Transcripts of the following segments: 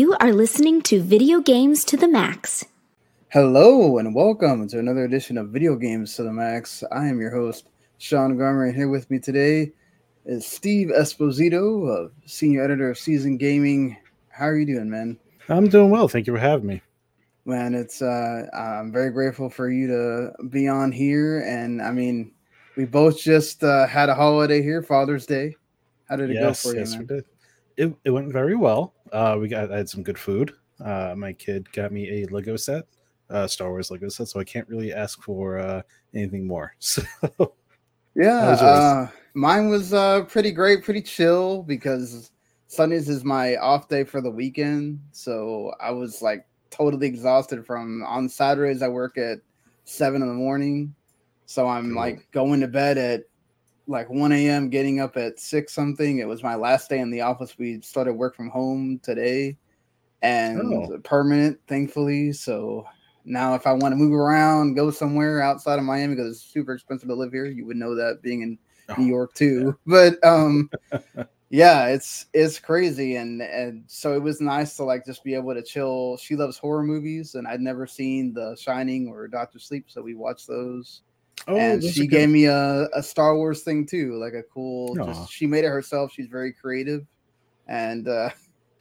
You are listening to Video Games to the Max. Hello and welcome to another edition of Video Games to the Max. I am your host, Sean Garmer, and here with me today is Steve Esposito, of senior editor of Seasoned Gaming. How are you doing, man? I'm doing well. Thank you for having me. Man, it's uh, I'm very grateful for you to be on here, and I mean, we both just uh, had a holiday here, Father's Day. How did it yes, go for you? Yes, man? we did. It, it went very well. Uh, we got I had some good food. Uh, my kid got me a Lego set, uh, Star Wars Lego set, so I can't really ask for uh, anything more. So Yeah, yours? uh, mine was uh, pretty great, pretty chill because Sundays is my off day for the weekend. So I was like totally exhausted from on Saturdays. I work at seven in the morning, so I'm like going to bed at like 1 a.m., getting up at six something. It was my last day in the office. We started work from home today, and Oh. permanent, thankfully. So now, if I want to move around, go somewhere outside of Miami because it's super expensive to live here, you would know that being in New Oh, York too. But um, yeah, it's it's crazy, and and so it was nice to like just be able to chill. She loves horror movies, and I'd never seen The Shining or Doctor Sleep, so we watched those. Oh, and she gave me a, a Star Wars thing too, like a cool. Just, she made it herself. She's very creative, and uh,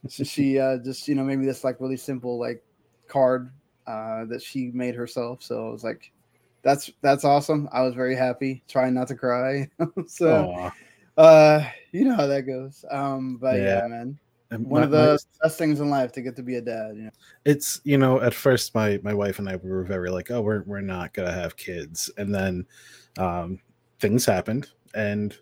so she uh, just you know maybe this like really simple like card uh, that she made herself. So I was like, that's that's awesome. I was very happy, trying not to cry. so Aw. uh, you know how that goes. Um, but yeah, Yeah. man, one my- of my- the best things in life to get to be a dad. You know, it's you know at first my my wife and I were very like oh we're we're not gonna have kids. And then um things happened and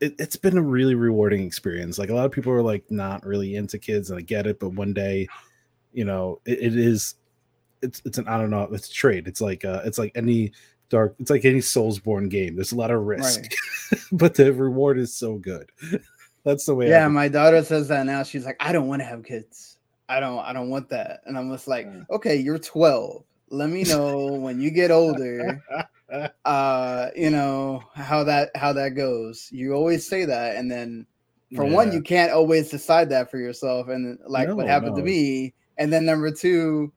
it, it's been a really rewarding experience. Like a lot of people are like not really into kids and I get it but one day you know it, it is it's it's an I don't know it's a trade it's like uh it's like any dark it's like any Soulsborne game. There's a lot of risk but the reward is so good that's the way yeah, my daughter says that now. She's like, I don't want to have kids. I don't. I don't want that. And I'm just like, Mm. okay, you're 12. Let me know when you get older. Uh, you know how that how that goes. You always say that, and then for one, you can't always decide that for yourself. And like what No, happened to me. And then number two,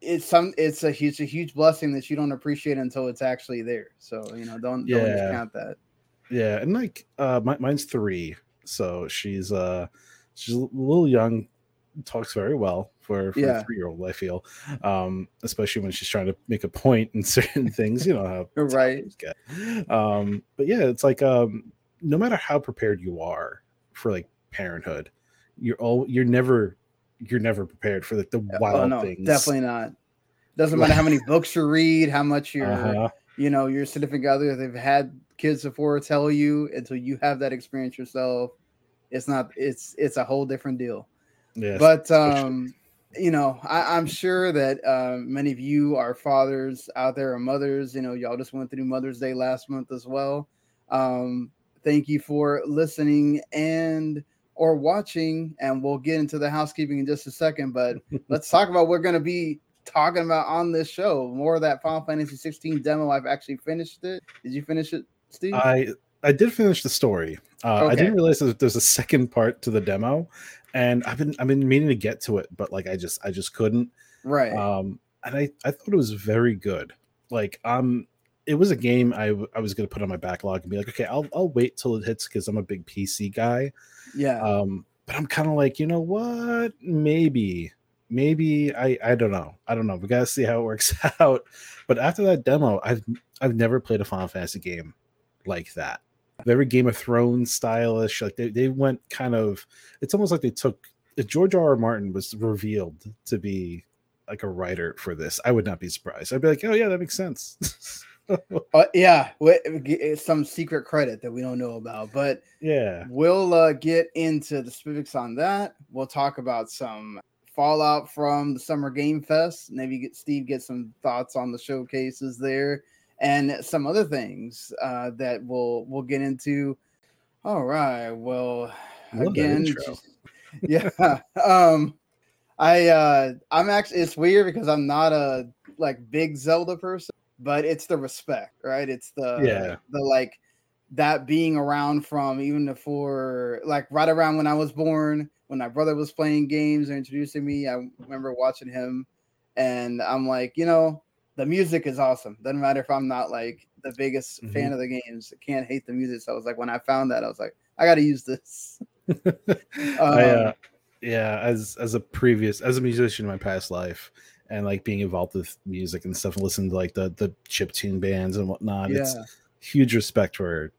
it's some it's a huge a huge blessing that you don't appreciate until it's actually there. So you know, don't don't Yeah. discount that. Yeah, and like uh my, mine's three, so she's uh she's a little young, talks very well for, for Yeah. a three year old, I feel. Um, especially when she's trying to make a point in certain things, you know how Right. get. Um, but yeah, it's like um no matter how prepared you are for like parenthood, you're all you're never you're never prepared for like the wild oh no, things. definitely not. Doesn't matter how many books you read, how much your Uh-huh. you know your significant other they've had kids before tell you until you have that experience yourself. It's not. It's it's a whole different deal. Yes, but um, you know, I, I'm sure that um, many of you are fathers out there or mothers. You know, y'all just went through Mother's Day last month as well. Um, thank you for listening and or watching, and we'll get into the housekeeping in just a second. But let's talk about what we're going to be talking about on this show. More of that Final Fantasy 16 demo. I've actually finished it. Did you finish it, Steve? I I did finish the story. Uh, I didn't realize that there's a second part to the demo, and I've been I've been meaning to get to it, but like I just I just couldn't. right. Um, and I I thought it was very good. Like um, it was a game I I was gonna put on my backlog and be like, okay, I'll I'll wait till it hits because I'm a big PC guy. yeah. Um, but I'm kind of like, you know what? Maybe maybe I I don't know. I don't know. We gotta see how it works out. But after that demo, I've I've never played a Final Fantasy game like that. Very Game of Thrones stylish. Like they, they went kind of it's almost like they took if George R. R. Martin was revealed to be like a writer for this, I would not be surprised. I'd be like, oh yeah, that makes sense. Uh, yeah, it's some secret credit that we don't know about, but yeah. we'll uh, get into the specifics on that. We'll talk about some fallout from the Summer Game Fest. Maybe get Steve get some thoughts on the showcases there, and some other things uh, that we'll we'll get into. All right. Well, again, just- yeah. Um, I uh, I'm actually it's weird because I'm not a like big Zelda person, but it's the respect, right? It's the Yeah. the like that being around from even before like right around when I was born when my brother was playing games or introducing me, I remember watching him, and I'm like, you know, the music is awesome. Doesn't matter if I'm not like the biggest mm-hmm. fan of the games. I can't hate the music. So I was like, when I found that, I was like, I got to use this. um, I, uh, yeah, as as a previous as a musician in my past life, and like being involved with music and stuff, and listening to like the the chip tune bands and whatnot. Yeah. It's huge respect for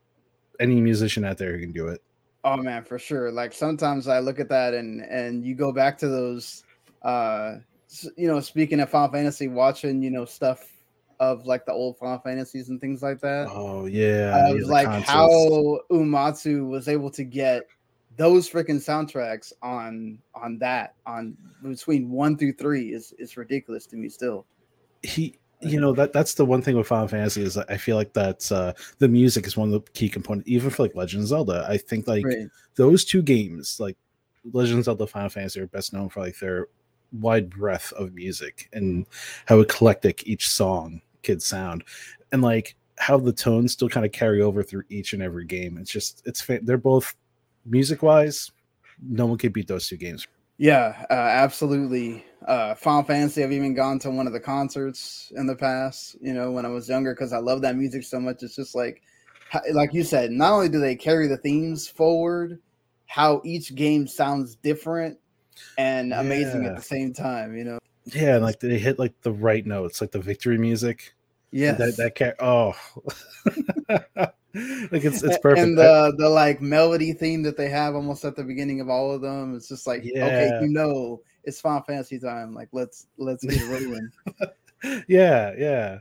any musician out there who can do it. Oh man, for sure. Like sometimes I look at that and and you go back to those uh you know, speaking of Final Fantasy, watching, you know, stuff of like the old Final Fantasies and things like that. Oh yeah. Of like how Uematsu was able to get those freaking soundtracks on on that on between one through three is is ridiculous to me still. He you know that that's the one thing with Final Fantasy is I feel like that's uh the music is one of the key components even for like Legend of Zelda. I think like right. those two games like Legend of Zelda Final Fantasy are best known for like their wide breadth of music and how eclectic each song could sound. And like how the tones still kind of carry over through each and every game. It's just it's they're both music wise no one could beat those two games. Yeah uh, absolutely. Uh final fantasy i've even gone to one of the concerts in the past you know when i was younger because i love that music so much. It's just like like you said not only do they carry the themes forward how each game sounds different and yeah. amazing at the same time. You know. Yeah, and like they hit like the right notes, like the victory music. Yeah, that that car- oh, like it's it's perfect. And the the like melody theme that they have almost at the beginning of all of them, it's just like yeah. okay, you know, it's Final Fantasy time. Like let's let's get rolling. yeah, yeah.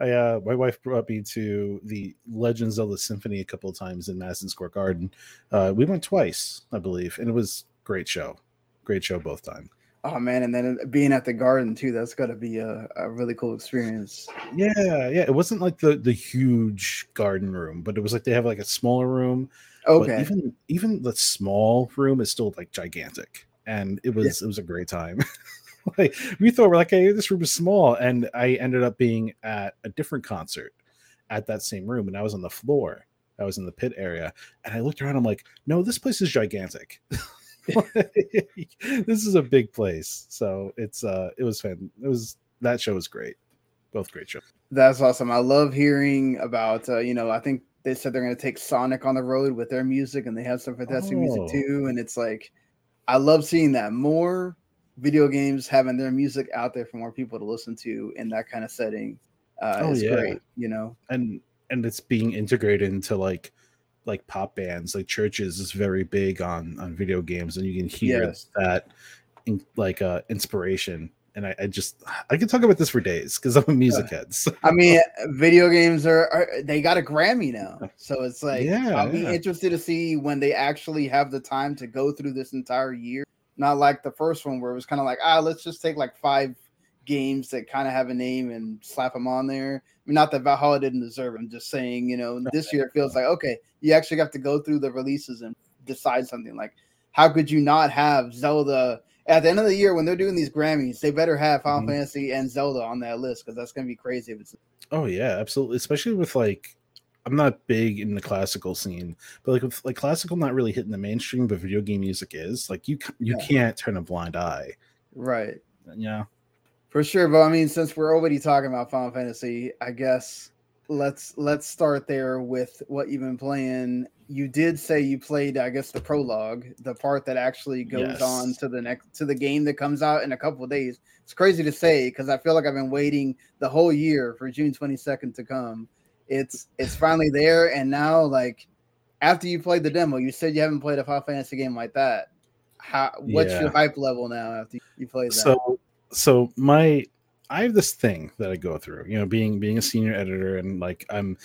I uh my wife brought me to the Legends of the Symphony a couple of times in Madison Square Garden. Uh we went twice, I believe, and it was great show great show both times. Oh man, and then being at the garden too, that's gotta be a, a really cool experience. Yeah, yeah. It wasn't like the the huge garden room, but it was like they have like a smaller room. Okay. even even the small room is still like gigantic. And it was yeah. it was a great time. like we thought we're like, hey, this room is small. And I ended up being at a different concert at that same room, and I was on the floor. I was in the pit area, and I looked around. I'm like, no, this place is gigantic. this is a big place, so it's uh, it was fun. It was that show was great. Both great shows. That's awesome. I love hearing about. Uh, you know, I think they said they're going to take Sonic on the road with their music, and they have some fantastic oh. music too. And it's like, I love seeing that more video games having their music out there for more people to listen to in that kind of setting. Uh, oh, yeah. great, you know, and and it's being integrated into like like pop bands like CHVRCHES is very big on on video games and you can hear yes. that in, like uh inspiration and I, I, just I can talk about this for days because I'm a music head. So. I mean, video games are, are, they got a Grammy now, so it's like yeah, I'll be interested to see when they actually have the time to go through this entire year. Not like the first one where it was kind of like ah, let's just take like five games that kind of have a name and slap them on there. I mean, not that Valhalla didn't deserve. I'm just saying, you know, this year it feels like okay, you actually have to go through the releases and decide something. Like, how could you not have Zelda at the end of the year when they're doing these Grammys? They better have Final mm-hmm. Fantasy and Zelda on that list because that's gonna be crazy if it's. Oh yeah, absolutely. Especially with like I'm not big in the classical scene, but like with like classical not really hitting the mainstream, but video game music is like you you yeah. can't turn a blind eye. Right. Yeah. For sure, but I mean, since we're already talking about Final Fantasy, I guess let's let's start there with what you've been playing. You did say you played, I guess, the prologue, the part that actually goes yes. on to the next to the game that comes out in a couple of days. It's crazy to say because I feel like I've been waiting the whole year for June 22nd to come. It's it's finally there, and now like after you played the demo, you said you haven't played a Final Fantasy game like that. How what's yeah. your hype level now after you played that? So so my I have this thing that I go through, you know, being being a senior editor and like I'm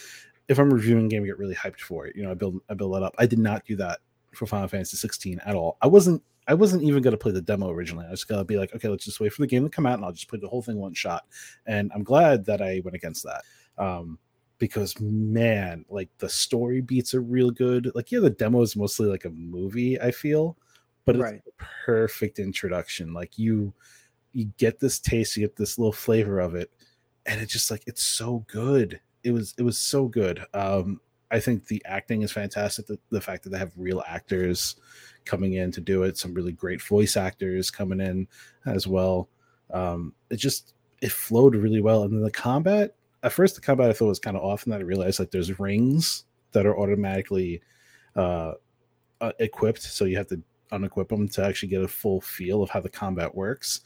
if I'm reviewing a game, I get really hyped for it. You know, I build I build that up. I did not do that for Final Fantasy 16 at all. I wasn't I wasn't even gonna play the demo originally. I was gonna be like, okay, let's just wait for the game to come out and I'll just play the whole thing one shot. And I'm glad that I went against that. Um because man, like the story beats are real good. Like, yeah, the demo is mostly like a movie, I feel, but right. it's perfect introduction. Like you you get this taste, you get this little flavor of it, and it's just like it's so good. It was it was so good. Um, I think the acting is fantastic. The, the fact that they have real actors coming in to do it, some really great voice actors coming in as well. Um, it just it flowed really well. And then the combat, at first, the combat I thought was kind of off, and then I realized like there's rings that are automatically uh, uh, equipped, so you have to unequip them to actually get a full feel of how the combat works.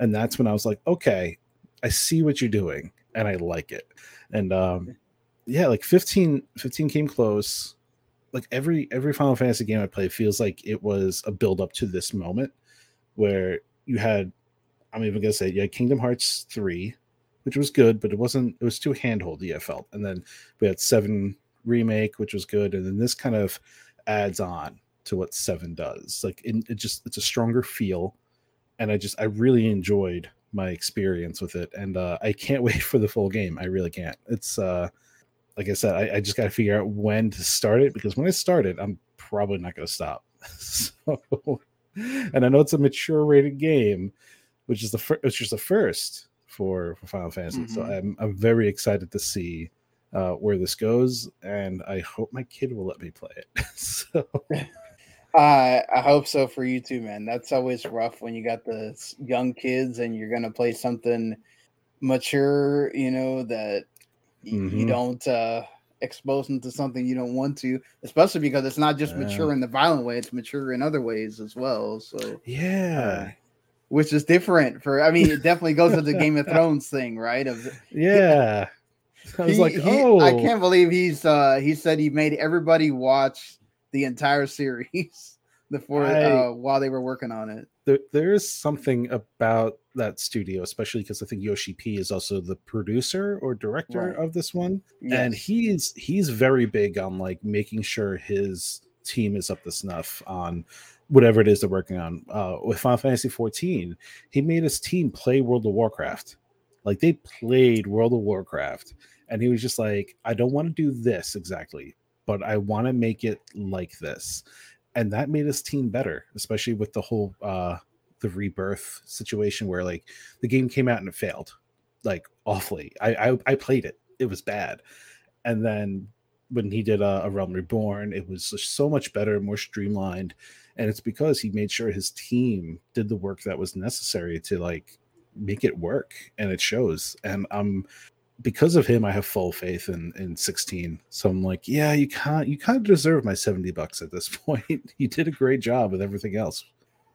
And that's when I was like, okay, I see what you're doing, and I like it. And um, yeah, like 15, 15 came close. Like every every Final Fantasy game I play feels like it was a build up to this moment where you had I'm even gonna say you had Kingdom Hearts 3, which was good, but it wasn't it was too handholdy, I felt. And then we had seven remake, which was good, and then this kind of adds on to what seven does. Like it, it just it's a stronger feel. And I just I really enjoyed my experience with it. And uh I can't wait for the full game. I really can't. It's uh like I said, I, I just got to figure out when to start it because when I start it, I'm probably not going to stop. so, and I know it's a mature rated game, which is the fir- which is the first for, for Final Fantasy. Mm-hmm. So I'm I'm very excited to see uh, where this goes, and I hope my kid will let me play it. so. Uh, I hope so for you too, man. That's always rough when you got the young kids and you're gonna play something mature, you know, that mm-hmm. you don't uh, expose them to something you don't want to, especially because it's not just mature in the violent way; it's mature in other ways as well. So yeah. Uh, which is different for I mean it definitely goes with the Game of Thrones thing, right? Of yeah. I was he, like, oh, I can't believe he's uh he said he made everybody watch the entire series before I, uh, while they were working on it. There, there is something about that studio, especially because I think Yoshi P is also the producer or director right. of this one, yes. and he's he's very big on like making sure his team is up to snuff on whatever it is they're working on. Uh, with Final Fantasy 14, he made his team play World of Warcraft, like they played World of Warcraft, and he was just like, I don't want to do this exactly, but I want to make it like this. And that made his team better, especially with the whole uh, the rebirth situation where like the game came out and it failed like awfully. I I, I played it. It was bad. And then when he did a, a Realm Reborn, it was so much better, more streamlined. And it's because he made sure his team did the work that was necessary to like make it work. And it shows. And um because of him, I have full faith in in 16. So I'm like, yeah, you can't you kind of deserve my 70 bucks at this point. you did a great job with everything else.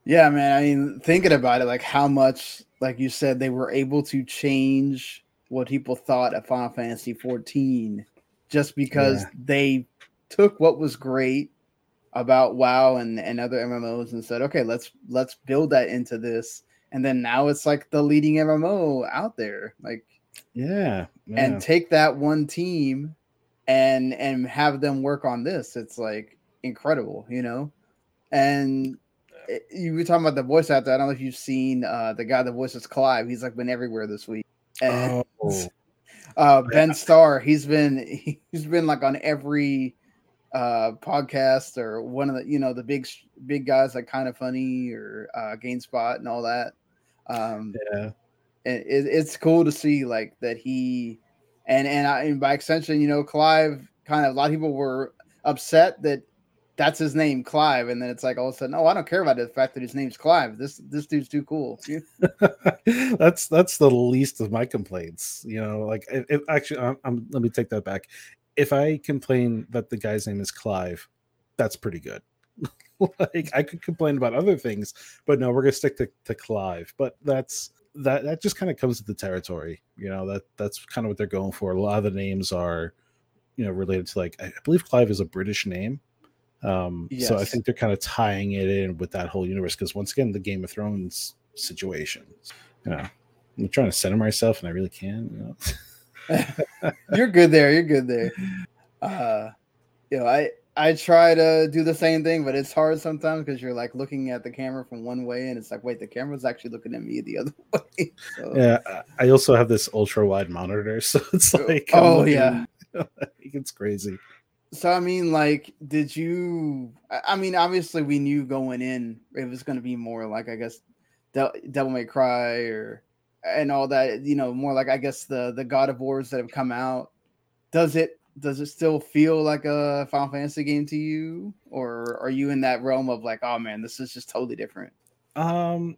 Yeah, man. I mean, thinking about it, like how much, like you said, they were able to change what people thought of Final Fantasy 14 just because yeah. they took what was great about WoW and, and other MMOs and said, okay, let's let's build that into this. And then now it's like the leading MMO out there. Like yeah, yeah. And take that one team and and have them work on this. It's like incredible, you know? And you were talking about the voice actor. I don't know if you've seen uh, the guy that voices Clive. He's like been everywhere this week. And, oh. uh, Ben Starr. He's been he's been like on every uh, podcast or one of the you know the big big guys like kind of funny or uh, GameSpot and all that. Um, yeah, it, it's cool to see like that he and and, I, and by extension, you know, Clive. Kind of a lot of people were upset that that's his name, Clive, and then it's like all of a sudden, oh, I don't care about the fact that his name's Clive. This this dude's too cool. that's that's the least of my complaints. You know, like if, actually, I'm, I'm, let me take that back. If I complain that the guy's name is Clive, that's pretty good. like I could complain about other things, but no, we're gonna stick to, to Clive. But that's that that just kind of comes with the territory. You know that that's kind of what they're going for. A lot of the names are, you know, related to like I believe Clive is a British name um, yes. So I think they're kind of tying it in with that whole universe because once again, the Game of Thrones situation. You know, I'm trying to center myself, and I really can. You know? you're good there. You're good there. Uh, you know, I I try to do the same thing, but it's hard sometimes because you're like looking at the camera from one way, and it's like, wait, the camera's actually looking at me the other way. So. Yeah, I also have this ultra wide monitor, so it's oh, like, oh looking, yeah, it's crazy. So I mean, like, did you? I mean, obviously, we knew going in it was going to be more like I guess, Devil May Cry or and all that. You know, more like I guess the the God of Wars that have come out. Does it does it still feel like a Final Fantasy game to you, or are you in that realm of like, oh man, this is just totally different? Um,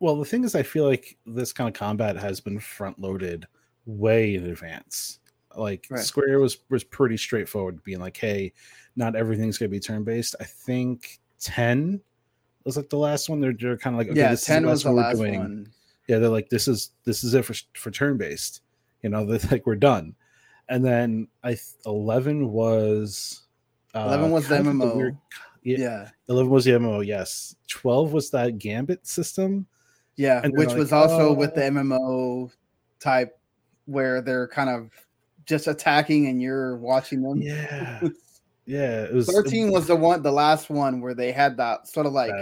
well, the thing is, I feel like this kind of combat has been front loaded way in advance. Like Right. Square was was pretty straightforward, being like, "Hey, not everything's gonna be turn based." I think ten was like the last one. They're, they're kind of like, okay, yeah, this is ten was the we're last doing. one. Yeah, they're like, this is this is it for for turn based. You know, they're like, we're done. And then I th- eleven was uh, Eleven was the kind of MMO. yeah. yeah. 11 was the MMO, yes. 12 was that Gambit system. Yeah, which like, was also with the "Oh." MMO type where they're kind of just attacking and you're watching them. Yeah. Yeah. It was 13 was the one, the last one where they had that sort of like,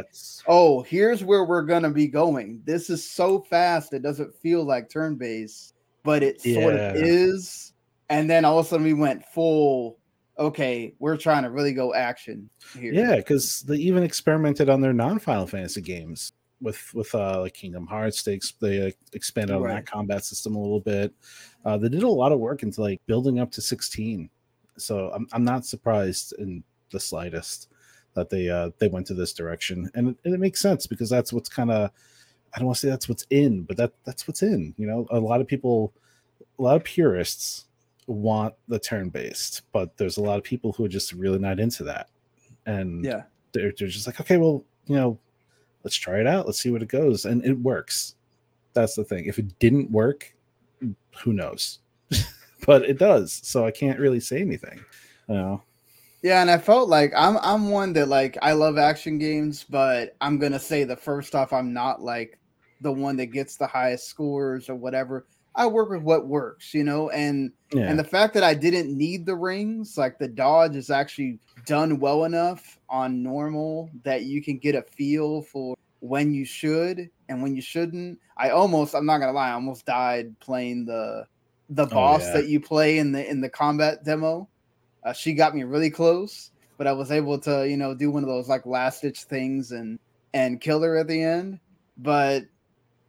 oh, here's where we're gonna be going. This is so fast, it doesn't feel like turn based, but it sort of is. And then all of a sudden we went full. Okay, we're trying to really go action here. yeah, because they even experimented on their non-Final Fantasy games with with uh like Kingdom Hearts. They ex- they uh, expanded on that combat system a little bit. Uh, they did a lot of work into like building up to 16. So I'm I'm not surprised in the slightest that they uh they went to this direction, and and it makes sense because that's what's kind of I don't want to say that's what's in, but that that's what's in. You know, a lot of people, a lot of purists want the turn based, but there's a lot of people who are just really not into that, and yeah, they're, they're just like, okay, well, you know, let's try it out. Let's see what it goes. And it works. That's the thing. If it didn't work, who knows? but it does. So I can't really say anything. You know? Yeah, and I felt like I'm I'm one that like I love action games, but I'm gonna say the first off, I'm not like the one that gets the highest scores or whatever. I work with what works, you know, and Yeah. and the fact that I didn't need the rings, like the dodge is actually done well enough on normal that you can get a feel for when you should and when you shouldn't. I almost, I'm not gonna lie, I almost died playing the the boss yeah. that you play in the in the combat demo. Uh, she got me really close, but I was able to, you know, do one of those like last ditch things and and kill her at the end. But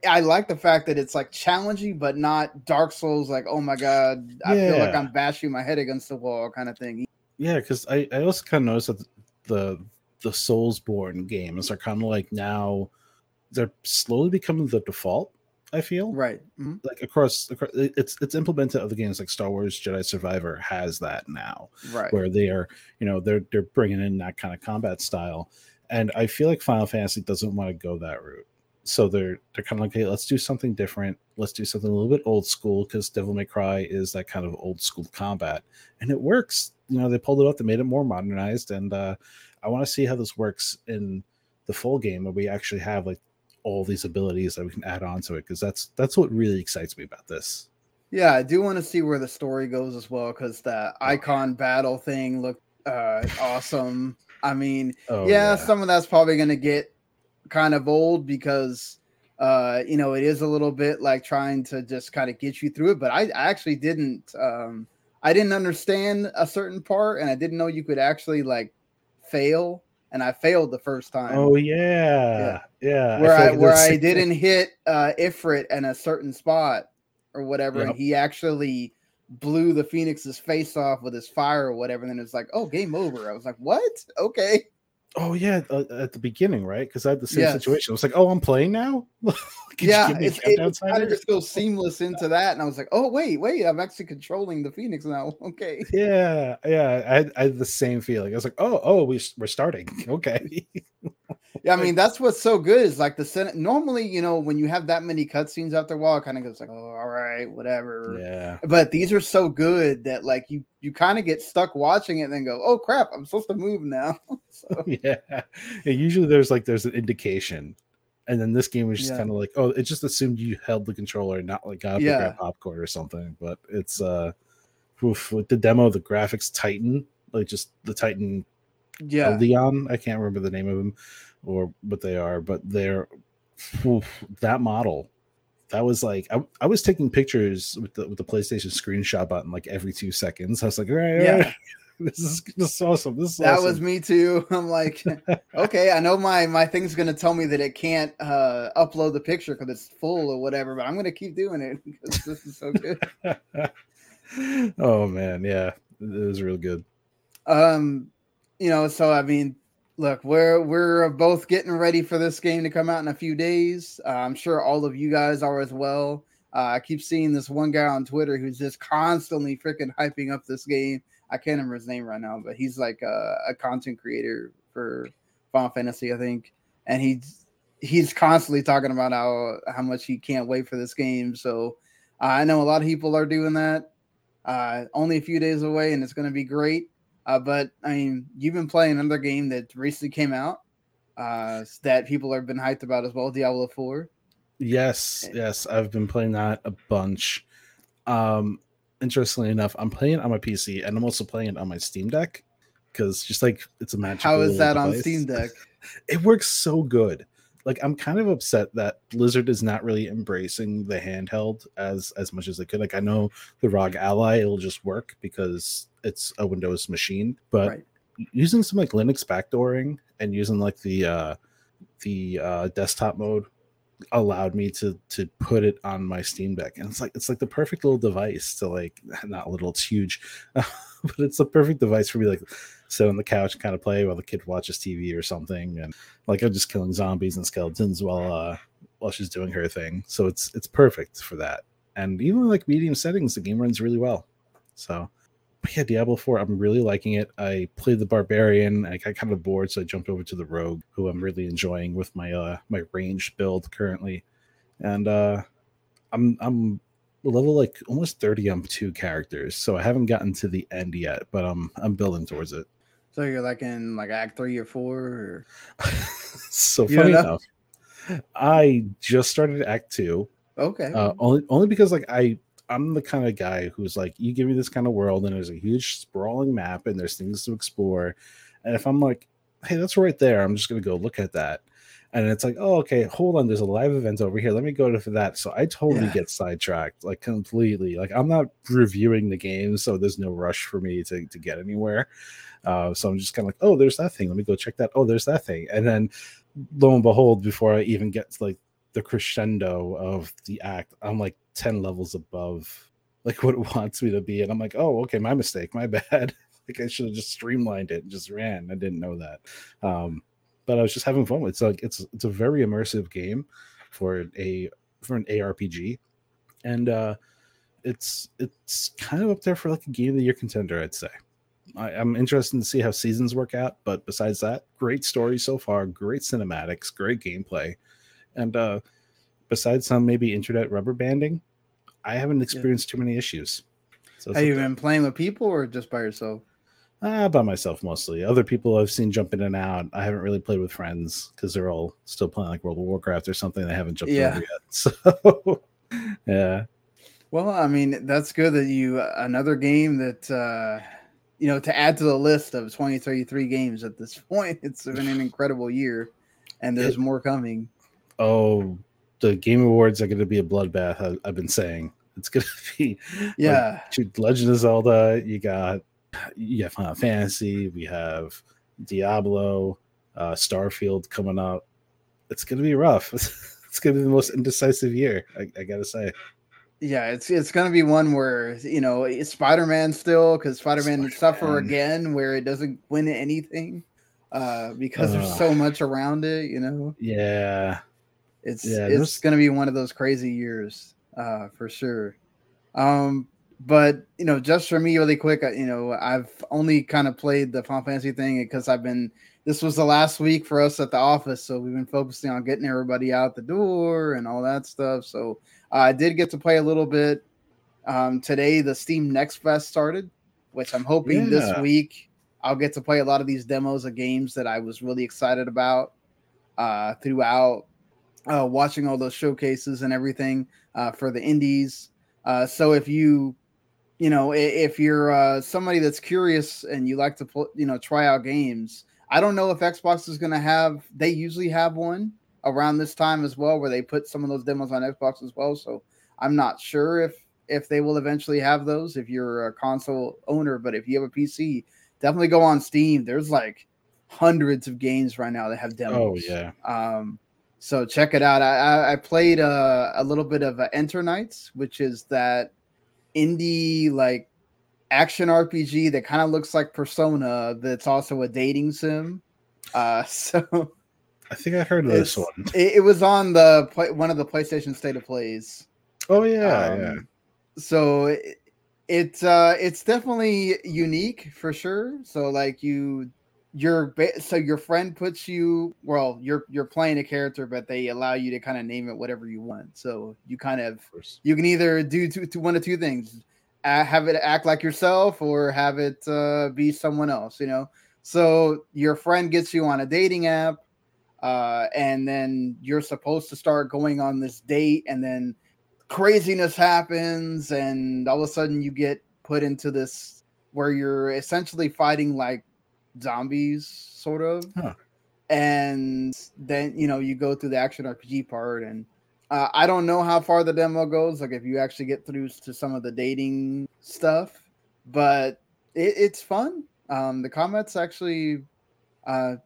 I like the fact that it's like challenging, but not Dark Souls. Like, oh my god, I feel like I'm bashing my head against the wall, kind of thing. yeah, because I, I also kind of noticed that the the Soulsborne games are kind of like now they're slowly becoming the default. I feel Right. Mhm. like across, across it's it's implemented other games like Star Wars Jedi Survivor has that now. Right. where they are, you know, they're they're bringing in that kind of combat style, and I feel like Final Fantasy doesn't want to go that route. So they're they're kind of like, hey, let's do something different. Let's do something a little bit old school because Devil May Cry is that kind of old school combat, and it works. You know, they pulled it off. They made it more modernized, and uh, I want to see how this works in the full game where we actually have like all these abilities that we can add on to it because that's that's what really excites me about this. Yeah, I do want to see where the story goes as well because the icon battle thing looked uh, awesome. I mean, Oh yeah, some of that's probably going to get kind of old because uh you know it is a little bit like trying to just kind of get you through it but i, I actually didn't um i didn't understand a certain part and i didn't know you could actually like fail and i failed the first time. Oh yeah, yeah. where feel i, where i didn't hit uh ifrit in a certain spot or whatever Yep. and he actually blew the phoenix's face off with his fire or whatever and then it's like oh game over. I was like what? Okay Oh yeah, uh, at the beginning, right? Because I had the same Yes. situation. I was like, "Oh, I'm playing now." Yeah, it, countdown kind of just goes seamless into that, and I was like, "Oh wait, wait, I'm actually controlling the Phoenix now." Okay, Yeah, yeah. I had, I had the same feeling. I was like, "Oh, oh, we we're starting." Okay. Yeah, I mean that's what's so good is like the Senate. Normally, you know, when you have that many cutscenes after a while, it kind of goes like, "Oh, all right, whatever." yeah. But these are so good that like you you kind of get stuck watching it and then go, "Oh crap, I'm supposed to move now." so, yeah. yeah. Usually there's like there's an indication, and then this game was just Yeah. kind of like, oh, it just assumed you held the controller, and not like got Yeah. yeah. popcorn or something. But it's uh, oof, with the demo, the graphics Titan, like just the Titan yeah, Leon. I can't remember the name of them or what they are, but they're oof, that model. That was like I, I was taking pictures with the with the PlayStation screenshot button like every two seconds. I was like, all right, all Yeah. right, this is this is awesome. This is that awesome. was me too. I'm like, okay, I know my my thing's gonna tell me that it can't uh upload the picture because it's full or whatever, but I'm gonna keep doing it because this is so good. oh man, yeah. It was real good. Um, you know, so I mean, look, we're we're both getting ready for this game to come out in a few days. Uh, I'm sure all of you guys are as well. Uh, I keep seeing this one guy on Twitter who's just constantly freaking hyping up this game. I can't remember his name right now, but he's like a, a content creator for Final Fantasy, I think, and he's he's constantly talking about how how much he can't wait for this game. So uh, I know a lot of people are doing that. Uh, only a few days away, and it's going to be great. Uh, but I mean, you've been playing another game that recently came out uh, that people have been hyped about as well, Diablo Four. Yes, yes, I've been playing that a bunch. Um, interestingly enough, I'm playing it on my PC and I'm also playing it on my Steam Deck because just like it's a magical. How is that device. on Steam Deck? it works so good. Like I'm kind of upset that Blizzard is not really embracing the handheld as as much as they could. Like I know the ROG Ally it'll just work because it's a Windows machine, but Right. using some like Linux backdooring and using like the uh the uh desktop mode allowed me to to put it on my Steam Deck, and it's like it's like the perfect little device to like not little, it's huge, but it's the perfect device for me like sit on the couch and kind of play while the kid watches TV or something, and like I'm just killing zombies and skeletons while uh while she's doing her thing. So it's it's perfect for that, and even like medium settings, the game runs really well. So. Yeah, Diablo 4, I'm really liking it. I played the barbarian. I got kind of bored, so I jumped over to the rogue, who I'm really enjoying with my uh my ranged build currently. And uh I'm I'm level like almost 30 on two characters, so I haven't gotten to the end yet, but I'm I'm building towards it. So you're like in like Act Three or Four, or so You funny enough, I just started Act Two. okay, Uh, only only because like I I'm the kind of guy who's like, you give me this kind of world and there's a huge sprawling map and there's things to explore. And if I'm like, hey, that's right there, I'm just gonna go look at that. And it's like, oh, okay, hold on, there's a live event over here. Let me go to that. So I totally Yeah. get sidetracked, like completely. Like I'm not reviewing the game, so there's no rush for me to, to get anywhere. Uh, so I'm just kind of like, oh, there's that thing. Let me go check that. Oh, there's that thing. And then lo and behold, before I even get to like the crescendo of the act, I'm like 10 levels above like what it wants me to be. And I'm like, oh, okay, my mistake, my bad. like I should have just streamlined it and just ran. I didn't know that. Um, but I was just having fun. It's like it's it's a very immersive game for a for an ARPG. And uh it's it's kind of up there for like a game of the year contender, I'd say. I, I'm interested to see how seasons work out, but besides that, great story so far, great cinematics, great gameplay, and uh, besides some maybe internet rubber banding, I haven't experienced too many issues. So have you been playing with people or just by yourself? Ah, by myself mostly. Other people I've seen jump in and out. I haven't really played with friends because they're all still playing like World of Warcraft or something. They haven't jumped Yeah. over yet. So yeah, Well, I mean, that's good that you another game that uh you know to add to the list of 2033 games at this point. It's been an incredible year, and there's It- more coming. Oh, the Game Awards are going to be a bloodbath. I, I've been saying it's going to be Yeah, shoot, Legend of Zelda. You got you have Final Fantasy. We have Diablo, uh, Starfield coming up. It's going to be rough. It's going to be the most indecisive year. I, I got to say. yeah, it's it's gonna be one where you know Spider Man still because Spider Man suffer again where it doesn't win anything uh because there's so much around it. You know, Yeah, it's Yeah, it's there's- gonna be one of those crazy years uh for sure. Um but you know just for me really quick I- you know i've only kind of played the final fantasy thing because i've been this was the last week for us at the office so we've been focusing on getting everybody out the door and all that stuff. So uh, i did get to play a little bit um today the steam next fest started which i'm hoping this week i'll get to play a lot of these demos of games that i was really excited about uh throughout uh, watching all those showcases and everything uh, for the indies. Uh, so if you, you know, if you're uh, somebody that's curious and you like to, pl- you know, try out games, I don't know if Xbox is going to have. They usually have one around this time as well, where they put some of those demos on Xbox as well. So I'm not sure if if they will eventually have those if you're a console owner, but if you have a PC, definitely go on Steam. There's like hundreds of games right now that have demos. Oh yeah. Um, so check it out. I, I, I played uh, a little bit of uh, Eternights, which is that indie like action RPG that kind of looks like Persona. That's also a dating sim. Uh, so I think I heard of this one. it, it was on the one of the PlayStation State of Plays. Oh yeah, Um, yeah. So it, it's uh it's definitely unique for sure. So like you your so your friend puts you well you're you're playing a character but they allow you to kind of name it whatever you want. So you kind of Of you can either do two, two one of two things have it act like yourself or have it uh, be someone else you know so your friend gets you on a dating app uh, and then you're supposed to start going on this date and then craziness happens and all of a sudden you get put into this where you're essentially fighting like zombies sort of Huh. and then you know you go through the action rpg part and uh, I don't know how far the demo goes, like if you actually get through to some of the dating stuff, but it, it's fun. Um, the combat's actually, uh,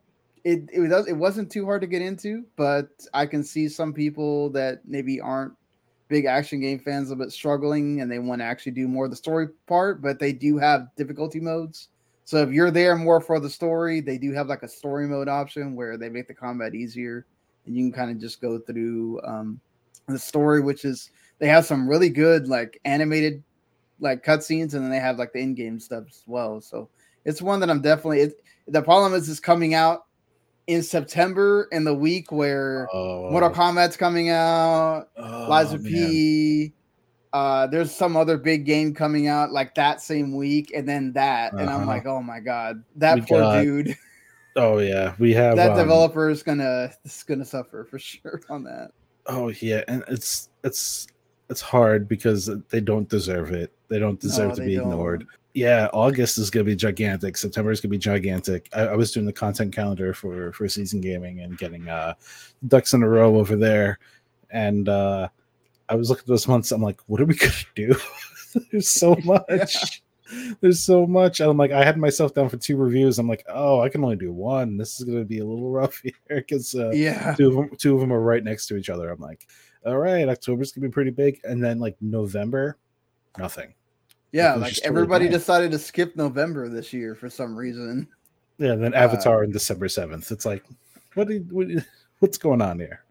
it it does it wasn't too hard to get into, but I can see some people that maybe aren't big action game fans a bit struggling and they want to actually do more of the story part, but they do have difficulty modes. So if you're there more for the story, they do have like a story mode option where they make the combat easier and you can kind of just go through um, the story, which is they have some really good like animated like cutscenes, and then they have like the in-game stuff as well. So it's one that I'm definitely. It, the problem is it's coming out in September in the week where Oh, Mortal Kombat's coming out, oh. P. Uh, there's some other big game coming out like that same week, and then that, and I'm Uh-huh. like, oh my god, that We poor got- dude, Oh yeah, we have that um, developer is gonna is gonna suffer for sure on that. Oh yeah, and it's it's it's hard because they don't deserve it. They don't deserve No, to be don't. ignored. Yeah, August is gonna be gigantic. September is gonna be gigantic. I, I was doing the content calendar for for Seasoned Gaming and getting uh ducks in a row over there, and uh I was looking at those months. I'm like, what are we gonna do? There's so much. There's so much. And I'm like, I had myself down for two reviews. I'm like, oh, I can only do one. This is gonna be a little rough here because uh, Yeah, two of them two of them are right next to each other i'm like all right october's gonna be pretty big and then like november nothing yeah, like totally everybody decided to skip November this year for some reason. yeah and then Uh, avatar on december 7th it's like what, you- what you- what's going on here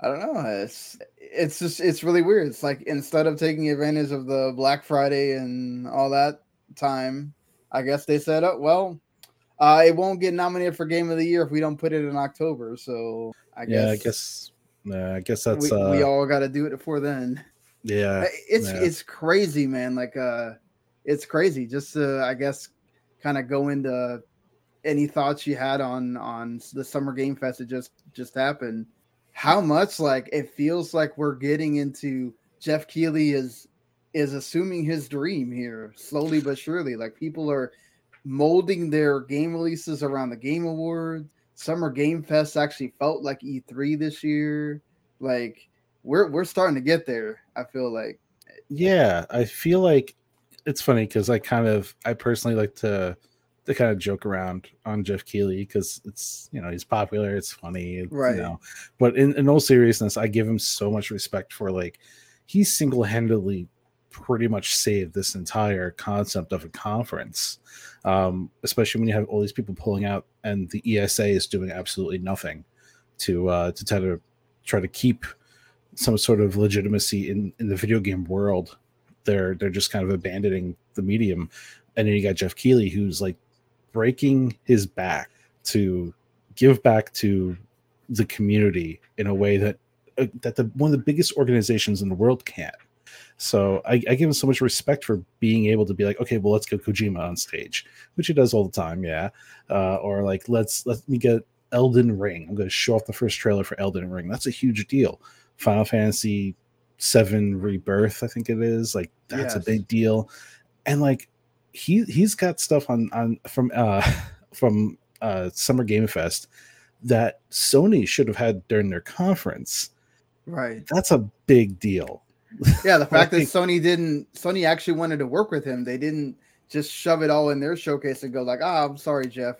I don't know. It's it's just it's really weird. It's like instead of taking advantage of the Black Friday and all that time, I guess they said, "Oh well, uh, it won't get nominated for Game of the Year if we don't put it in October." So I guess yeah i guess yeah i guess that's we, uh we all got to do it before then. yeah it's yeah. it's crazy, man. Like uh, it's crazy. Just to I guess kind of go into any thoughts you had on on the summer game fest that just just happened. How much like it feels like we're getting into Jeff Keighley is is assuming his dream here slowly but surely. Like people are molding their game releases around the Game Awards. Summer Game Fest actually felt like E3 this year. Like we're we're starting to get there. I feel like yeah i feel like it's funny because i kind of i personally like to to kind of joke around on Jeff Keighley because it's you know he's popular it's funny Right. you know. But in, in all seriousness i give him so much respect for like he single-handedly pretty much saved this entire concept of a conference um especially when you have all these people pulling out and the esa is doing absolutely nothing to uh to try to try to keep some sort of legitimacy in in the video game world. They're they're just kind of abandoning the medium. And then you got Jeff Keighley who's like breaking his back to give back to the community in a way that uh, that the one of the biggest organizations in the world can't. So I, I give him so much respect for being able to be like okay well let's get kojima on stage which he does all the time yeah. Uh, or like let's let me get elden ring. I'm going to show off the first trailer for elden ring. That's a huge deal. Final fantasy 7 rebirth i think it is like that's a big deal. And like he he's got stuff on on from uh from uh summer game fest that sony should have had during their conference right. that's a big deal Yeah, the fact that Like- Sony didn't Sony actually wanted to work with him. They didn't just shove it all in their showcase and go like, "Ah, I'm sorry, Jeff.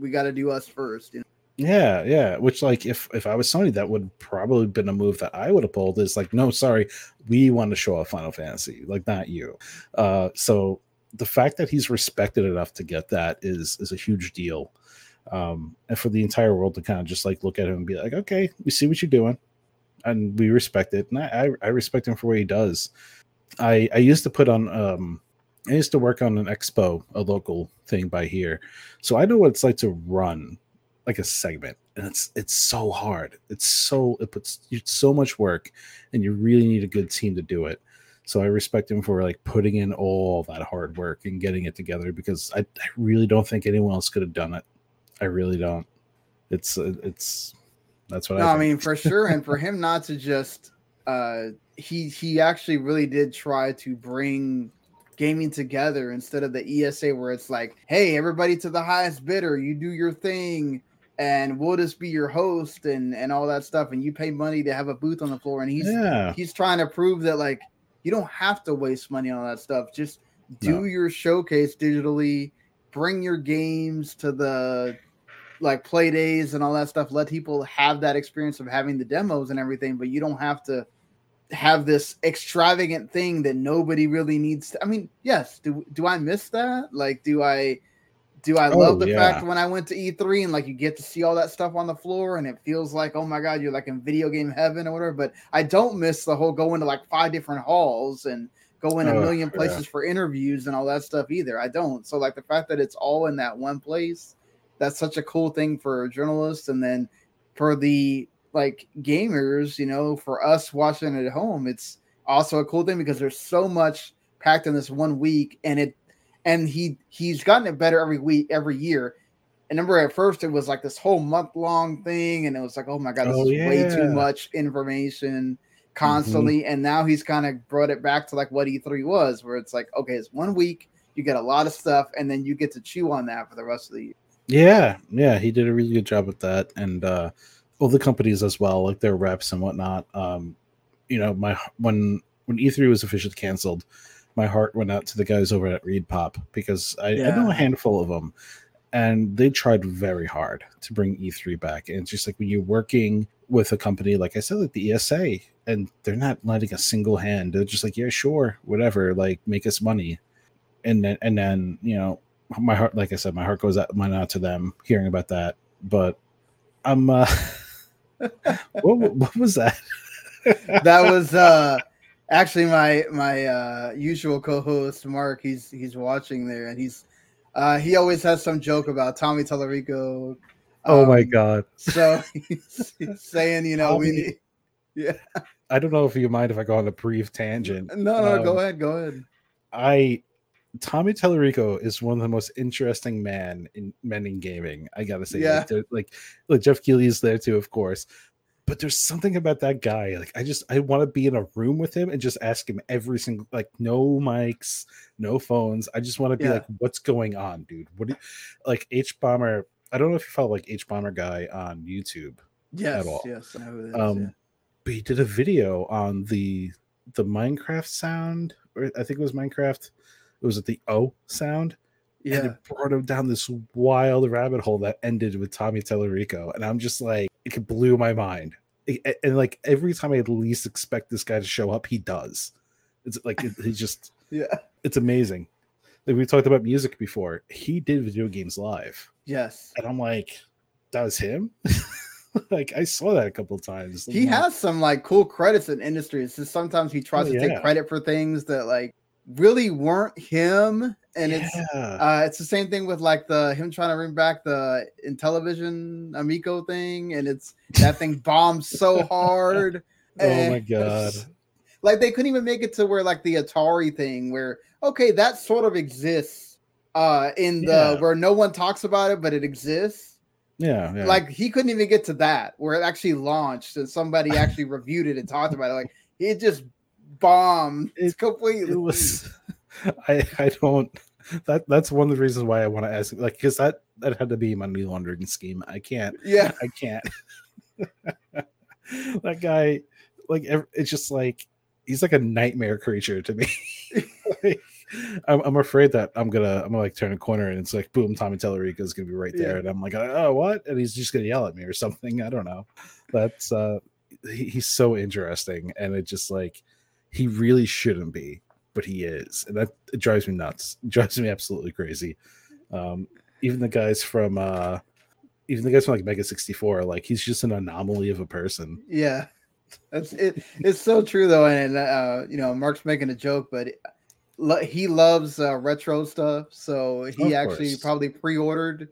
We got to do us first. You know? yeah yeah which like if if i was sony that would probably been a move that i would have pulled is like no sorry we want to show off final fantasy like not you uh so the fact that he's respected enough to get that is is a huge deal. Um, and for the entire world to kind of just like look at him and be like, okay, we see what you're doing, and we respect it. And I, I, respect him for what he does. I I used to put on um I used to work on an expo, a local thing by here, so I know what it's like to run like a segment, and it's it's so hard. It's so it puts so much work, and you really need a good team to do it. So I respect him for like putting in all that hard work and getting it together because I, I really don't think anyone else could have done it. I really don't. It's uh, it's that's what no, I. I mean for sure, and for him not to just uh he he actually really did try to bring gaming together instead of the ESA where it's like, hey, everybody to the highest bidder, you do your thing, and we'll just be your host and and all that stuff, and you pay money to have a booth on the floor, and he's yeah. he's trying to prove that like you don't have to waste money on that stuff. Just do No. your showcase digitally, bring your games to the like play days and all that stuff. Let people have that experience of having the demos and everything, but you don't have to have this extravagant thing that nobody really needs to. I mean, yes, do do I miss that? Like, do I do I Oh, love the yeah. fact when I went to E3 and like you get to see all that stuff on the floor and it feels like, oh my god, you're like in video game heaven or whatever. But I don't miss the whole going to like five different halls and going a Oh, million yeah. places for interviews and all that stuff either. I don't. So like the fact that it's all in that one place, that's such a cool thing for journalists and then for the like gamers, you know, for us watching at home, it's also a cool thing because there's so much packed in this one week and it and he he's gotten it better every week every year. And remember at first it was like this whole month long thing and it was like oh my god this Oh, is way too much information constantly. And now he's kind of brought it back to like what e3 was where it's like okay it's one week you get a lot of stuff and then you get to chew on that for the rest of the year. Yeah, yeah, he did a really good job with that, and uh, all the companies as well, like their reps and whatnot. Um, you know, my when when E3 was officially canceled, my heart went out to the guys over at ReedPop because I, I know a handful of them, and they tried very hard to bring E3 back. And it's just like when you're working with a company, like I said, like the ESA, and they're not letting a single hand. They're just like, yeah, sure, whatever, like make us money, and then and then you know my heart like i said my heart goes out out to them hearing about that but i'm uh what, what was that that was uh actually my my uh usual co-host mark he's he's watching there and he's uh he always has some joke about tommy tallarico oh my Um, god. so he's, he's saying you know we Tommy- need i don't know if you mind if i go on a brief tangent. No no go Um, ahead go ahead. I tommy tallarico is one of the most interesting man in men in gaming i gotta say. Yeah. like, like like jeff is there too of course but there's something about that guy like i just i want to be in a room with him and just ask him every single like no mics no phones i just want to be Yeah. like what's going on dude what do you, like h bomber i don't know if you follow like hbomberguy on youtube yes all. yes I know who that is, um but he did a video on the the minecraft sound or i think it was minecraft it was at the o sound yeah, and it brought him down this wild rabbit hole that ended with Tommy Tallarico. And I'm just like, it blew my mind. It- and, like every time I least expect this guy to show up, he does. It's like it, he just, yeah it's amazing. Like we talked about music before. He did video games live, yes and I'm like, that was him. like I saw that a couple of times. he has some like cool credits in industry it's just sometimes he tries Oh, to yeah. take credit for things that like really weren't him and it's. Uh, it's the same thing with like the him trying to bring back the Intellivision Amico thing, and it's that thing bombed so hard. oh my god. Like they couldn't even make it to where like the Atari thing, where okay, that sort of exists uh in the Yeah. where no one talks about it, but it exists. Yeah, yeah. Like he couldn't even get to that where it actually launched and somebody actually reviewed it and talked about it. Like it just bombed. It's It- completely. it was I I don't that that's one of the reasons why I want to ask like because that that had to be my money laundering scheme. I can't yeah. I can't. that guy, like, it's just like he's like a nightmare creature to me. Like, I'm, I'm afraid that I'm gonna I'm gonna like turn a corner and it's like boom, Tommy Tallarico is gonna be right there, Yeah. and I'm like, oh what? And he's just gonna yell at me or something. I don't know. That's uh, he, he's so interesting, and it just like he really shouldn't be. but he is, and that it drives me nuts. It drives me absolutely crazy. Um, even the guys from uh, even the guys from like Mega sixty four, like he's just an anomaly of a person. Yeah, that's it. It's so true though, and uh, you know, Mark's making a joke, but he loves uh, retro stuff, so he of actually course. probably pre-ordered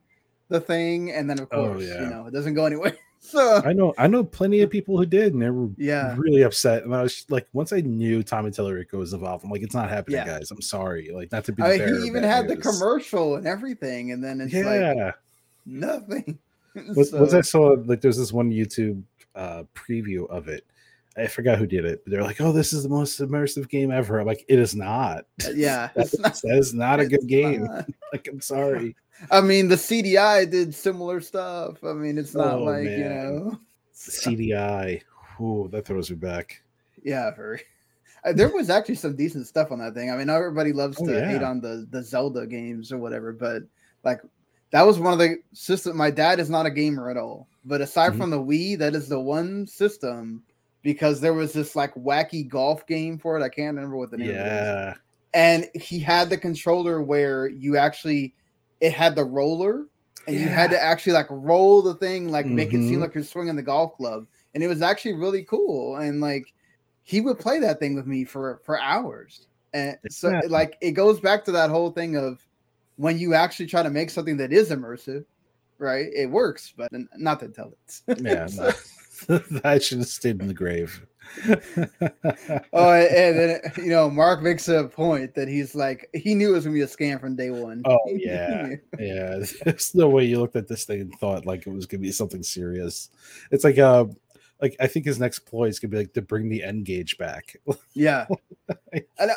the thing, and then of oh, course, oh, yeah. you know, it doesn't go anywhere. so I know, I know plenty of people who did, and they were yeah really upset. And I was like, once I knew Tommy Tallarico was involved, I'm like, it's not happening, yeah. guys. I'm sorry, like not to be. I mean, he even had news. the commercial and everything, and then it's yeah. like nothing. Was, so. was I saw like there's this one YouTube uh preview of it I forgot who did it. They're like, "Oh, this is the most immersive game ever." I'm like, "It is not." Uh, yeah, that, not, that is not a good game. like, I'm sorry. I mean, the CDI did similar stuff. I mean, it's not oh, like man. you know CDI. Ooh, that throws me back. Yeah, very. Uh, there was actually some decent stuff on that thing. I mean, everybody loves oh, to yeah. hate on the the Zelda games or whatever, but like that was one of the system. My dad is not a gamer at all, but aside mm-hmm. from the Wii, that is the one system because there was this like wacky golf game for it. I can't remember what the name yeah. is. And he had the controller where you actually it had the roller and yeah. you had to actually like roll the thing, like mm-hmm. make it seem mm-hmm. like you're swinging the golf club. And it was actually really cool. And like he would play that thing with me for for hours. And so yeah. like it goes back to that whole thing of when you actually try to make something that is immersive, right? It works, but not to tell it. Yeah. so, I should have stayed in the grave. oh, and then you know, Mark makes a point that he's like he knew it was gonna be a scam from day one. Oh yeah, yeah. There's no way you looked at this thing and thought like it was gonna be something serious. It's like uh like I think his next ploy is gonna be like to bring the N-Gage back. yeah,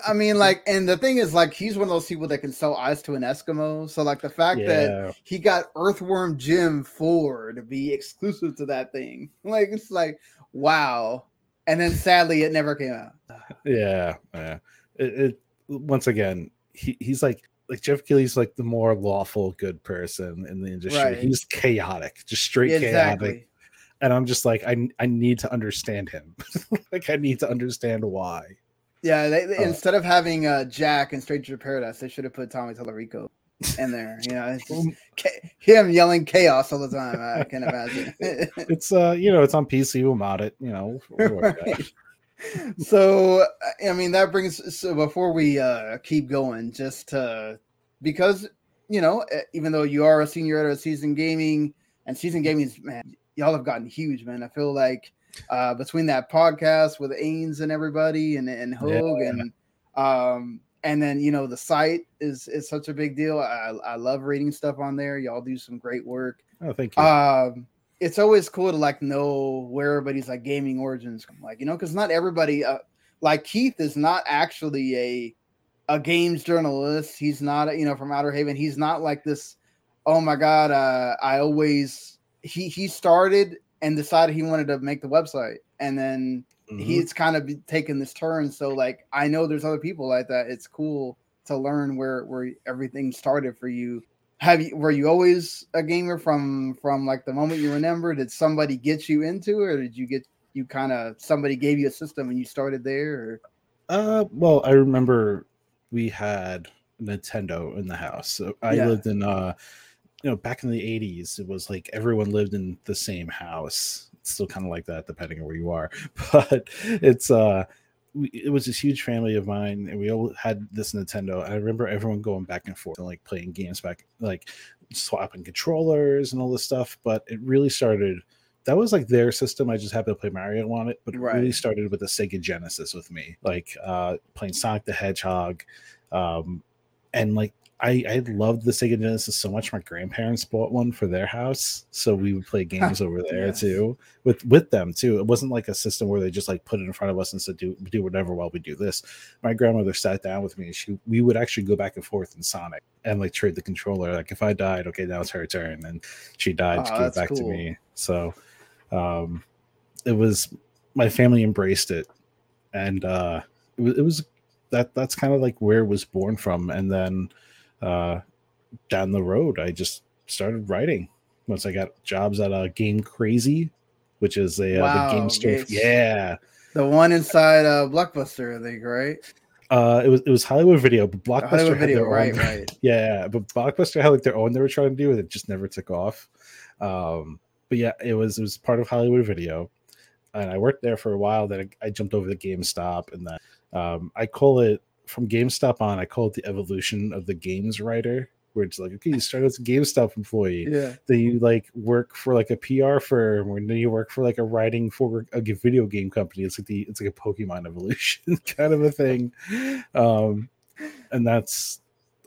I mean, like, and the thing is, like, he's one of those people that can sell ice to an Eskimo. So, like, the fact yeah. that he got Earthworm Jim four to be exclusive to that thing, like, it's like, wow. And then sadly, it never came out. Yeah, yeah. It, it once again, he, he's like like Jeff Keighley's like the more lawful good person in the industry. Right. He's chaotic, just straight exactly. chaotic and I'm just like, I I need to understand him. like I need to understand why. Yeah, they, they, uh, instead of having uh, Jack and Stranger to Paradise, they should have put Tommy Tallarico in there. You know, it's just him yelling chaos all the time. I can imagine. it's uh, you know, it's on PC. We'll mod it. You know. Right. so I mean, that brings. So before we uh keep going, just to because you know, even though you are a senior editor of Seasoned Gaming, and Seasoned Gaming is man, y'all have gotten huge, man. I feel like uh, between that podcast with Ains and everybody and and Hogue yeah. and um and then you know the site is is such a big deal. I I love reading stuff on there. Y'all do some great work. Oh, thank you. Um, it's always cool to like know where everybody's like gaming origins come, like you know, because not everybody uh, like Keith is not actually a a games journalist. He's not you know from Outer Haven. He's not like this. Oh my god, uh, I always he he started and decided he wanted to make the website, and then mm-hmm. he's kind of taken this turn. So like I know there's other people like that. It's cool to learn where where everything started for you. Have you were you always a gamer from from like the moment you remember? Did somebody get you into it, or did you get you kind of somebody gave you a system and you started there? Or? Uh, well, I remember we had Nintendo in the house. So I yeah. lived in uh you know, back in the 80s, it was like everyone lived in the same house. It's still kind of like that, depending on where you are. But it's, uh, it was this huge family of mine, and we all had this Nintendo. I remember everyone going back and forth and like playing games back, like swapping controllers and all this stuff. But it really started. That was like their system. I just happened to play Mario on it, but it right. really started with the Sega Genesis with me, like uh, playing Sonic the Hedgehog, um, and like I I loved the Sega Genesis so much. My grandparents bought one for their house, so we would play games over there yes. too with with them too. It wasn't like a system where they just like put it in front of us and said do do whatever while we do this. My grandmother sat down with me. and She we would actually go back and forth in Sonic and like trade the controller. Like if I died, okay, now it's her turn, and she died. Oh, she gave it back cool. to me. So, um, it was my family embraced it, and uh, it was, it was that that's kind of like where it was born from, and then uh, down the road, I just started writing once I got jobs at a Game Crazy, which is a wow, uh, the game store. Yeah, the one inside uh, Blockbuster, I think, right? Uh, it was it was Hollywood Video, but Blockbuster Hollywood had Video, their right, own, right. Yeah, but Blockbuster had like their own they were trying to do, and it just never took off. Um, but yeah, it was it was part of Hollywood Video, and I worked there for a while. Then I, I jumped over to GameStop, and then um, I call it from GameStop on. I call it the evolution of the games writer, where it's like okay, you start as a GameStop employee, Yeah. then you like work for like a PR firm, or then you work for like a writing for a video game company. It's like the it's like a Pokemon evolution kind of a thing. Um, and that's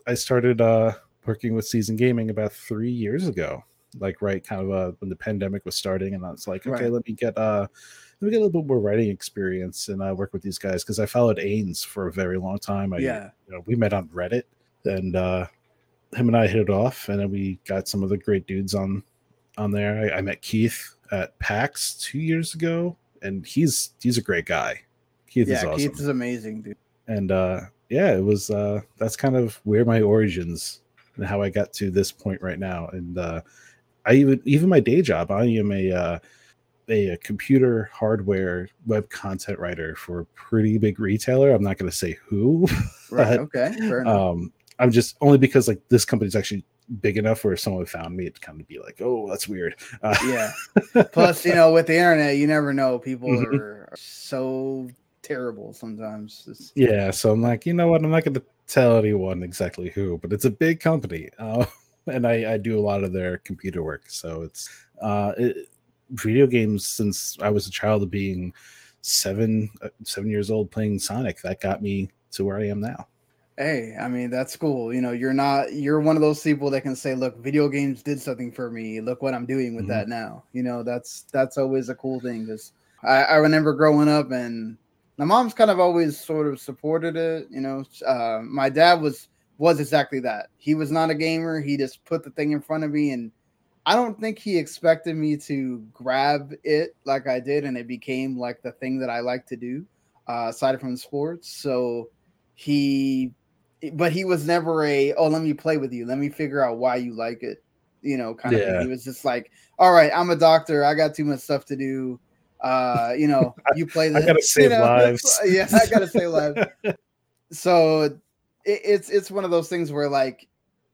I started uh working with Seasoned Gaming about three years ago, like right kind of uh when the pandemic was starting, and I was like, okay, Right. let me get uh let me get a little bit more writing experience and I work with these guys because I followed Ains for a very long time. I Yeah. you know, we met on Reddit and uh him and I hit it off and then we got some of the great dudes on on there. I, I met Keith at PAX two years ago and he's he's a great guy. Keith is Yeah. awesome. Keith is amazing, dude. and uh yeah, it was uh that's kind of where my origins and how I got to this point right now. And uh I even even my day job, I am a uh a, a computer hardware web content writer for a pretty big retailer. I'm not going to say who. Right. Okay. Fair enough. um, I'm just only because like this company's actually big enough where if someone found me, it'd kind of be like, oh, that's weird. Uh, yeah. Plus, you know, with the internet, you never know. People Mhm. are so terrible sometimes. It's- yeah. So I'm like, you know what? I'm not going to tell anyone exactly who, but it's a big company. Uh, and I, I do a lot of their computer work. So it's uh, it, video games since I was a child of being seven, uh, seven years old playing Sonic. That got me to where I am now. Hey, I mean, that's cool. You know, you're not, you're one of those people that can say, look, video games did something for me. Look what I'm doing with Mhm. that now. You know, that's, that's always a cool thing because I, I remember growing up and my mom's kind of always sort of supported it. You know, uh, my dad was, was exactly that. He was not a gamer. He just put the thing in front of me and I don't think he expected me to grab it like I did, and it became like the thing that I like to do, uh, aside from sports. So he, but he was never a oh let me play with you, let me figure out why you like it, you know, kind of. Thing. He was just like, all right, I'm a doctor, I got too much stuff to do. Uh, you know, you play. I This, gotta save you know, lives. Yeah, I gotta save lives so it, it's it's one of those things where like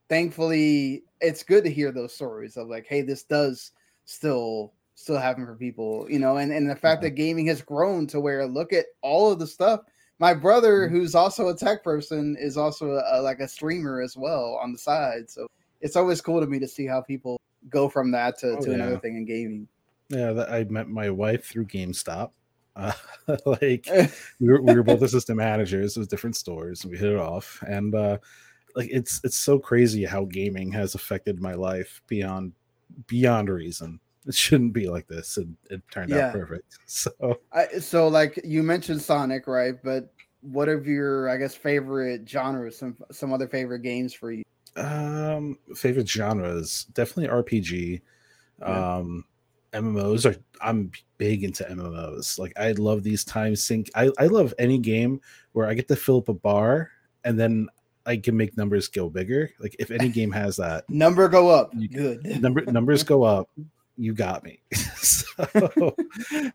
thankfully it's good to hear those stories of like hey this does still still happen for people you know and and the fact Yeah. that gaming has grown to where look at all of the stuff my brother Mhm. who's also a tech person is also a, like a streamer as well on the side so it's always cool to me to see how people go from that to, Oh, to another thing in gaming Yeah, that, I met my wife through GameStop. Uh, like we were, we were both assistant managers of different stores. And we hit it off, and uh, like it's it's so crazy how gaming has affected my life beyond beyond reason. It shouldn't be like this, and it turned Yeah. out perfect. So I, so like you mentioned Sonic, right? But what are your, I guess, favorite genres? Some some other favorite games for you? Um, favorite genres definitely RPG. Yeah. Um, MMOs are I'm big into MMOs. Like I love these time sink. I I love any game where I get to fill up a bar and then I can make numbers go bigger. Like if any game has that, Number go up. You- Good. number numbers go up. You got me. so,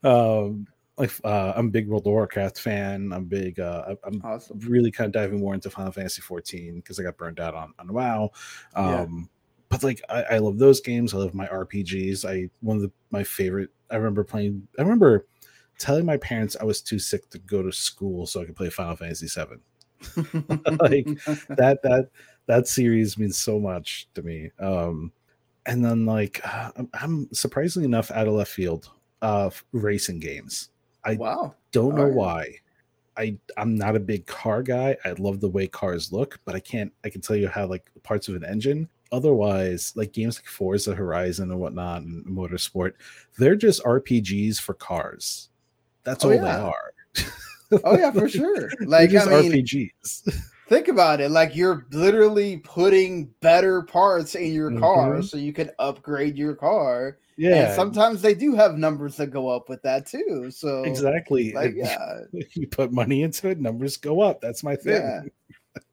um, like uh, I'm a big World of Warcraft fan. I'm big. Uh, I'm Awesome. really kind of diving more into Final Fantasy 14 because I got burned out on on WoW. Yeah. Um, But like I, I love those games. I love my RPGs. I one of the, my favorite. I remember playing. I remember telling my parents I was too sick to go to school so I could play Final Fantasy 7. like that that that series means so much to me. Um, and then like I'm, I'm surprisingly enough out of left field. of racing games. I wow. don't know Alright. why. I I'm not a big car guy. I love the way cars look, but I can't. I can tell you how like parts of an engine. Otherwise, like games like Forza Horizon and whatnot, and Motorsport, they're just RPGs for cars. That's Oh, all yeah. they are. Oh yeah, for sure. Like I mean, RPGs. think about it. Like you're literally putting better parts in your car Mhm. so you can upgrade your car. yeah, And sometimes they do have numbers that go up with that too. So exactly. Like yeah, you put money into it, numbers go up. That's my thing. yeah.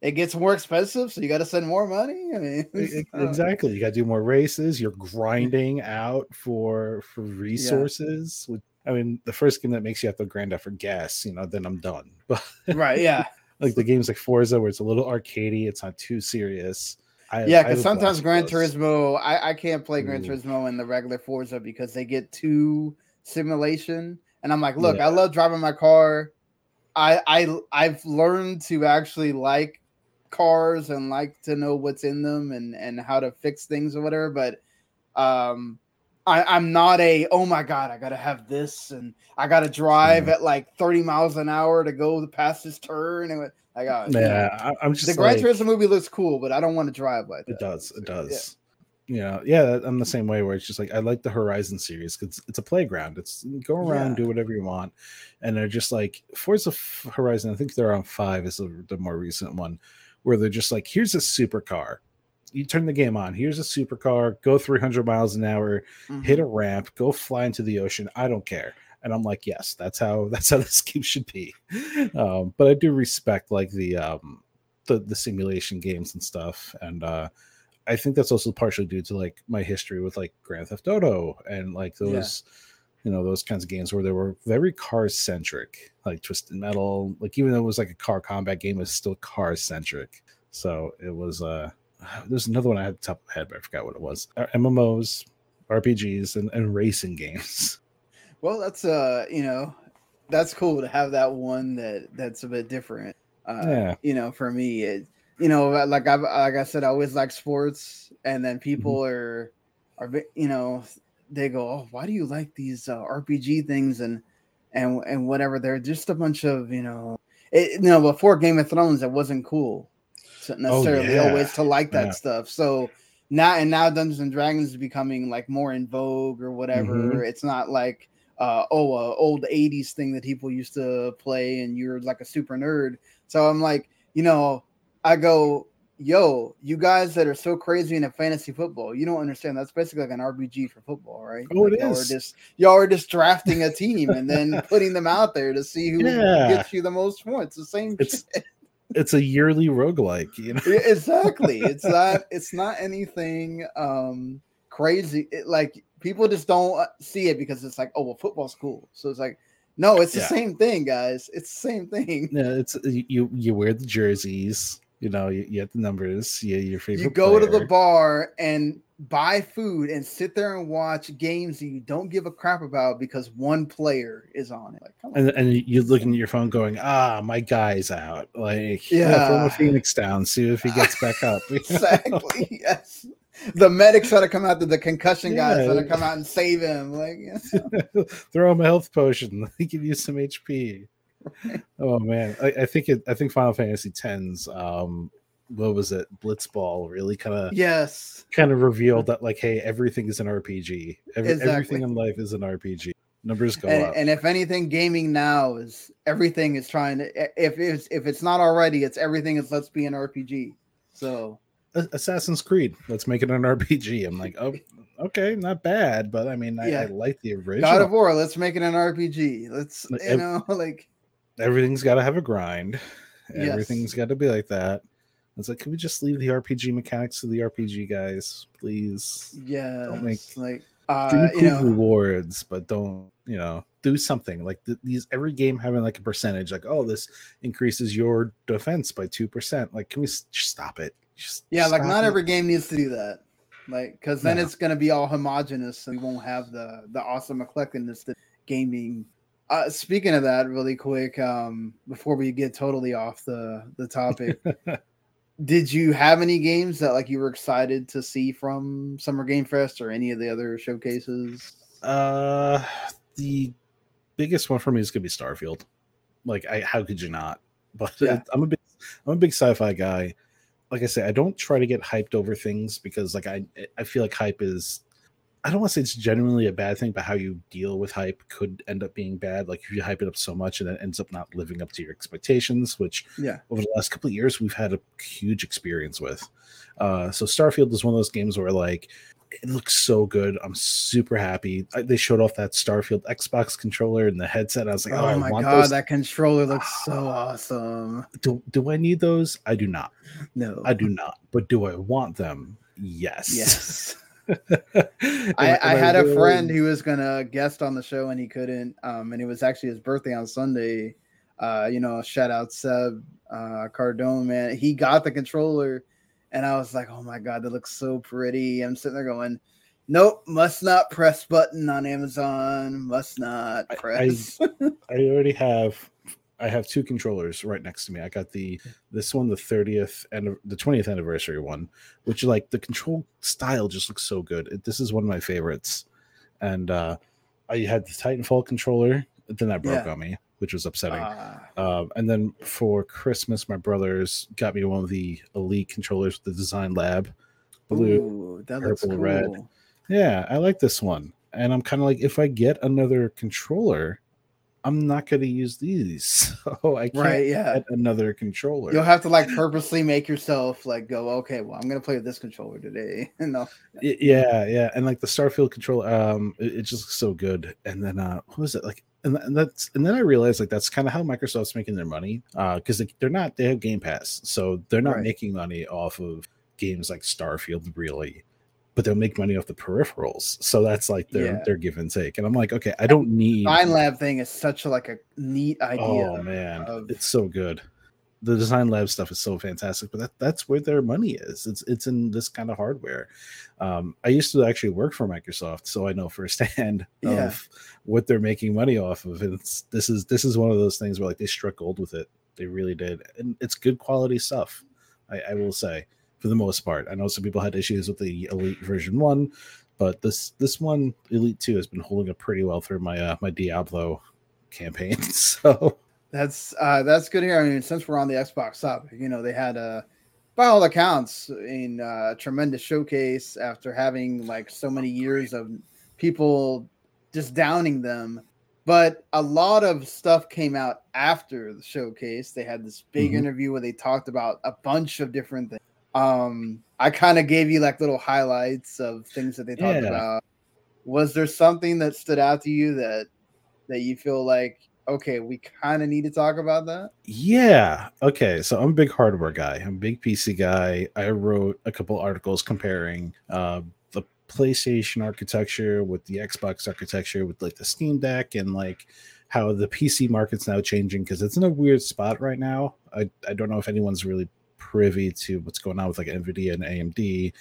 It gets more expensive, so you got to send more money. I mean, exactly you got to do more races you're grinding out for for resources With- i mean the first game that makes you have to grind out for gas you know then i'm done but right? Yeah. like the games like Forza, where it's a little arcadey, it's not too serious. I, yeah, because sometimes Gran Turismo, I, I can't play Gran Turismo in the regular Forza because they get too simulation, and I'm like, look, yeah. I love driving my car. I I I've learned to actually like cars and like to know what's in them and and how to fix things or whatever, but um I, am not a oh my god, I gotta have this and I gotta drive mm. at like 30 miles an hour to go past this turn and I got yeah. I'm just the Gran Turismo movie looks cool, but I don't want to drive like that. It does, it does. Yeah. yeah, yeah. I'm the same way where it's just like I like the Horizon series because it's a playground. It's go around, yeah. do whatever you want, and they're just like Forza Horizon. I think they're on five is the, the more recent one, where they're just like, here's a supercar you turn the game on. Here's a supercar, go 300 miles an hour, mm-hmm. hit a ramp, go fly into the ocean. I don't care. And I'm like, yes, that's how that's how this game should be. Um, but I do respect like the um, the the simulation games and stuff, and uh, I think that's also partially due to like my history with like Grand Theft Auto and like those. Yeah. You know those kinds of games where they were very car centric, like Twisted Metal. Like even though it was like a car combat game, it was still car centric. So it was uh there's another one I had the top of my head, but I forgot what it was. Uh, MMOs, RPGs, and, and racing games. Well, that's uh, you know, that's cool to have that one that that's a bit different. Uh, yeah. You know, for me, it, you know, like I like I said, I always like sports, and then people mm-hmm. are are you know they go, oh, why do you like these uh, RPG things and and and whatever? They're just a bunch of you know, it, you know, before Game of Thrones, it wasn't cool necessarily oh, yeah. always to like that yeah. stuff. So now and now Dungeons and Dragons is becoming like more in vogue or whatever. Mm-hmm. It's not like uh, oh, a old 80s thing that people used to play and you're like a super nerd. So I'm like, you know, I go, yo, you guys that are so crazy into fantasy football, you don't understand. That's basically like an RPG for football, right? Oh, like it y'all is. Are just, y'all are just drafting a team and then putting them out there to see who yeah. gets you the most points. The same it's, it's a yearly roguelike, you know. exactly. It's not it's not anything um crazy. It, like people just don't uh, see it because it's like, oh well, football's cool. So it's like, no, it's the yeah. same thing, guys. It's the same thing. Yeah, it's you you wear the jerseys, you know, you, you have the numbers, yeah. you your favorite. You go player. to the bar and buy food and sit there and watch games that you don't give a crap about because one player is on it. Like, and, and you're looking at your phone going, ah, my guy's out. Like, yeah, throw a Phoenix down, see if he gets back up. exactly. yes. The medics got to come out, the, the concussion yeah. guys got to come out and save him. Like, yeah. throw him a health potion. Can use some HP. Oh man, I, I, think it. I think Final Fantasy X's um, what was it? Blitzball really kind of yes. kind of revealed that like hey everything is an rpg Every, exactly. everything in life is an rpg numbers go and, up. and if anything gaming now is everything is trying to if it's if it's not already it's everything is let's be an rpg so assassin's creed let's make it an rpg i'm like oh okay not bad but i mean I, yeah. I like the original. God of war let's make it an rpg let's you know like everything's got to have a grind Everything's got to be like that it's like, can we just leave the RPG mechanics to the RPG guys, please? Yeah, don't make like uh, you know, rewards, but don't you know do something like th- these every game having like a percentage, like oh this increases your defense by two percent. Like, can we s- stop it? Just yeah, like not it. every game needs to do that. Like, because then it's gonna be all homogenous, and we won't have the the awesome eclecticness that gaming uh, speaking of that, really quick, um, before we get totally off the the topic, did you have any games that like you were excited to see from Summer Game Fest or any of the other showcases? Uh, the biggest one for me is gonna be Starfield. Like, I how could you not? But yeah. I'm a big I'm a big sci-fi guy. Like I say, I don't try to get hyped over things because like I I feel like hype is I don't want to say it's genuinely a bad thing, but how you deal with hype could end up being bad. Like if you hype it up so much and it ends up not living up to your expectations, which yeah, over the last couple of years we've had a huge experience with. Uh, so Starfield is one of those games where like it looks so good. I'm super happy. I, they showed off that Starfield Xbox controller and the headset. I was like, oh, oh my god, those. that controller looks so awesome. Do do I need those? I do not. No, I do not. But do I want them? Yes. Yes. I, I had a friend who was gonna guest on the show and he couldn't. Um, and it was actually his birthday on Sunday. Uh, you know, shout out Seb uh, Cardone, man. He got the controller, and I was like, oh my god, that looks so pretty. I'm sitting there going, nope, must not press button on Amazon. Must not press. I, I already have I have two controllers right next to me. I got the this one, the 30th and the 20th anniversary one, which like the control style just looks so good. It, this is one of my favorites. And uh I had the Titanfall controller, then that broke Yeah. on me, which was upsetting. Ah, Um, and then for Christmas, my brothers got me one of the Elite controllers with the Design Lab, blue. ooh, that looks purple, cool. red. Yeah, I like this one. And I'm kind of like, if I get another controller, I'm not going to use these. So I can't Right, yeah. get another controller. You'll have to like purposely make yourself like go, okay, well, I'm gonna play with this controller today. no, yeah, yeah. And like the Starfield controller, um, it, it just looks so good. And then, uh, what was it like? And, and that's and then I realized like that's kind of how Microsoft's making their money, uh, because they, they're not they have Game Pass, so they're not Right. making money off of games like Starfield really, but they'll make money off the peripherals. So that's like their Yeah. their give and take. And I'm like, okay, I don't need. Design Lab thing is such a like a neat idea. Oh man, of- it's so good. The design lab stuff is so fantastic, but that, that's where their money is. It's it's in this kind of hardware. Um, I used to actually work for Microsoft, so I know firsthand Yeah. of what they're making money off of. And it's this is this is one of those things where like they struck gold with it. They really did, and it's good quality stuff. I, I will say, for the most part. I know some people had issues with the Elite version one, but this this one Elite two has been holding up pretty well through my uh, my Diablo campaign. So That's uh that's good here. I mean, since we're on the Xbox topic, you know, they had a by all accounts in uh tremendous showcase after having like so many years of people just downing them. But a lot of stuff came out after the showcase. They had this big Mhm. interview where they talked about a bunch of different things. Um, I kind of gave you like little highlights of things that they talked Yeah. about. Was there something that stood out to you that that you feel like okay, we kind of need to talk about that? Yeah. Okay. So I'm a big hardware guy. I'm a big PC guy. I wrote a couple articles comparing uh, the PlayStation architecture with the Xbox architecture with like the Steam Deck and like how the PC market's now changing because it's in a weird spot right now. I, I don't know if anyone's really privy to what's going on with like Nvidia and AMD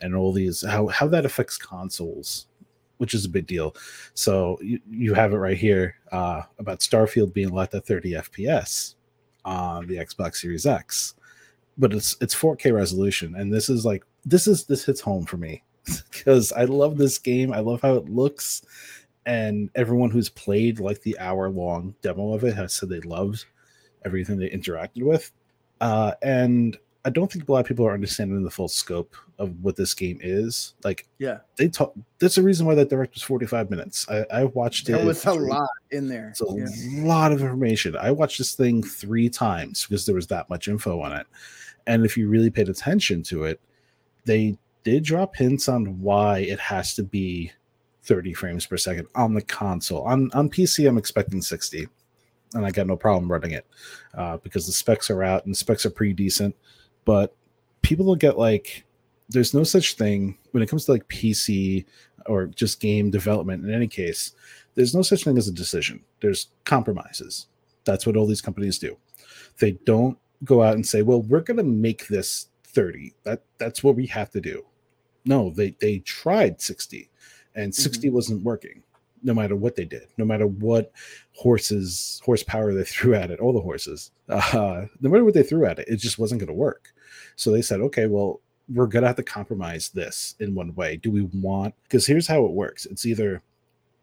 and all these how how that affects consoles which is a big deal. So you, you have it right here uh, about Starfield being locked at 30 FPS on the Xbox Series X, but it's it's 4K resolution, and this is like this is this hits home for me because I love this game. I love how it looks, and everyone who's played like the hour long demo of it has said they loved everything they interacted with, uh, and I don't think a lot of people are understanding the full scope of what this game is. Like Yeah, they talk. That's the reason why that direct was 45 minutes. I, I watched there it. was a lot in there. It's a Yeah. lot of information. I watched this thing three times because there was that much info on it. And if you really paid attention to it, they did drop hints on why it has to be 30 frames per second on the console. On on PC, I'm expecting 60, and I got no problem running it uh, because the specs are out and the specs are pretty decent. But people will get like, there's no such thing when it comes to like PC or just game development. In any case, there's no such thing as a decision. There's compromises. That's what all these companies do. They don't go out and say, "Well, we're going to make this 30." That that's what we have to do. No, they they tried 60 and 60 wasn't working. No matter what they did, no matter what horses horsepower they threw at it, all the horses, uh, no matter what they threw at it, it just wasn't going to work. So they said, "Okay, well, we're gonna have to compromise this in one way. Do we want? Because here's how it works. It's either,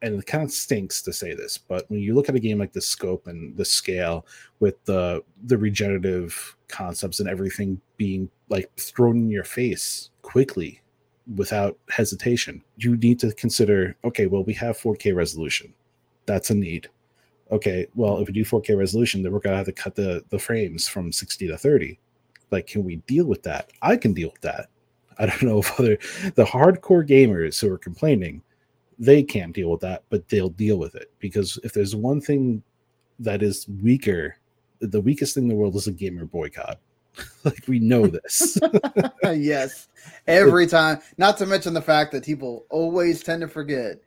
and it kind of stinks to say this, but when you look at a game like the scope and the scale with the the regenerative concepts and everything being like thrown in your face quickly without hesitation, you need to consider. Okay, well, we have 4K resolution. That's a need. Okay, well, if we do 4K resolution, then we're gonna have to cut the the frames from 60 to 30 like can we deal with that i can deal with that i don't know if other the hardcore gamers who are complaining they can't deal with that but they'll deal with it because if there's one thing that is weaker the weakest thing in the world is a gamer boycott like we know this yes, every time. Not to mention the fact that people always tend to forget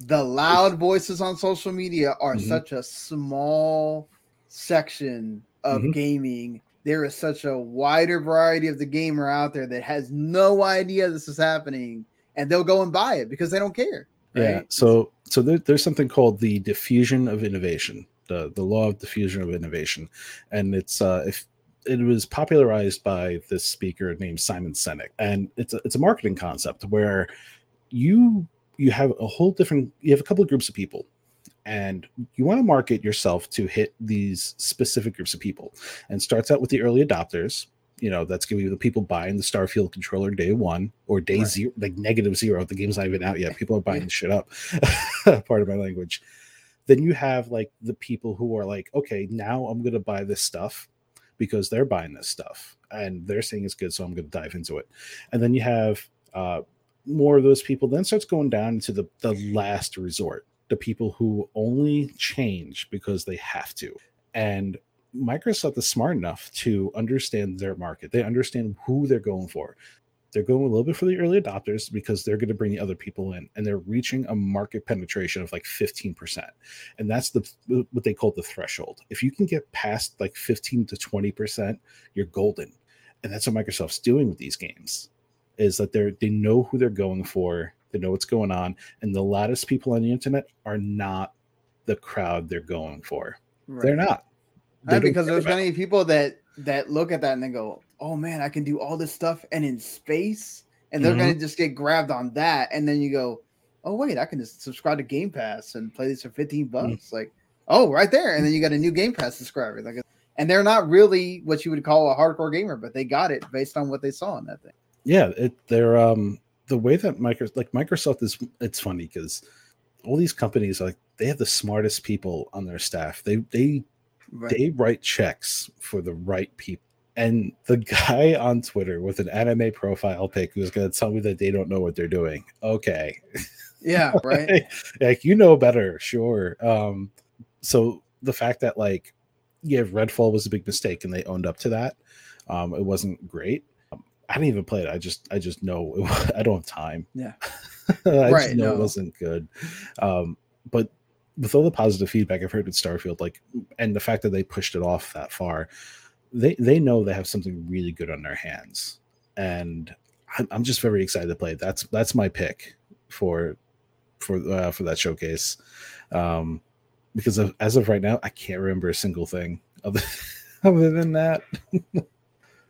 the loud voices on social media are Mhm. such a small section of Mhm. gaming, there is such a wider variety of the gamer out there that has no idea this is happening, and they'll go and buy it because they don't care. Yeah. So so there, there's something called the diffusion of innovation, the the law of diffusion of innovation, and it's uh, if it was popularized by this speaker named Simon Sinek, and it's a, it's a marketing concept where you you have a whole different you have a couple of groups of people and you want to market yourself to hit these specific groups of people. And starts out with the early adopters you know that's going to be the people buying the starfield controller day one or day Right. zero like negative zero. The game's not even out yet. People are buying the shit up. Part of my language. Then you have like the people who are like okay now i'm going to buy this stuff because they're buying this stuff and they're saying it's good so i'm going to dive into it. And then you have uh more of those people then starts going down to the the last resort the people who only change because they have to. And microsoft is smart enough to understand their market. They understand who they're going for they're going a little bit for the early adopters because they're going to bring the other people in and they're reaching a market penetration of like 15% and that's the what they call the threshold. If you can get past like 15 to 20% you're golden. And that's what microsoft's doing with these games is that they're they know who they're going for they know what's going on and the loudest people on the internet are not the crowd they're going for. They're not. They And don't because there's many people that that look at that and they go, "Oh man, I can do all this stuff and in space," and they're Mhm. gonna just get grabbed on that, and then you go, "Oh wait, I can just subscribe to Game Pass and play this for 15 Mm. bucks." Like, oh, right there, and then you got a new Game Pass subscriber. Like, and they're not really what you would call a hardcore gamer, but they got it based on what they saw in that thing. yeah it they're um the way that Microsoft like microsoft is it's funny because all these companies like they have the smartest people on their staff they they Right. they write checks for the right people and the guy on twitter with an anime profile pic who's going to tell me that they don't know what they're doing. Okay. Yeah, right. like you know better sure. Um so the fact that like yeah redfall was a big mistake and they owned up to that um it wasn't great. Um, i didn't even play it. I just i just know it, wa- i don't have time. Yeah. i Right, just know no. it wasn't good. Um but with all the positive feedback i've heard with starfield like and the fact that they pushed it off that far they they know they have something really good on their hands and i'm, I'm just very excited to play it. that's that's my pick for for uh, for that showcase um because of, as of right now i can't remember a single thing other, other than that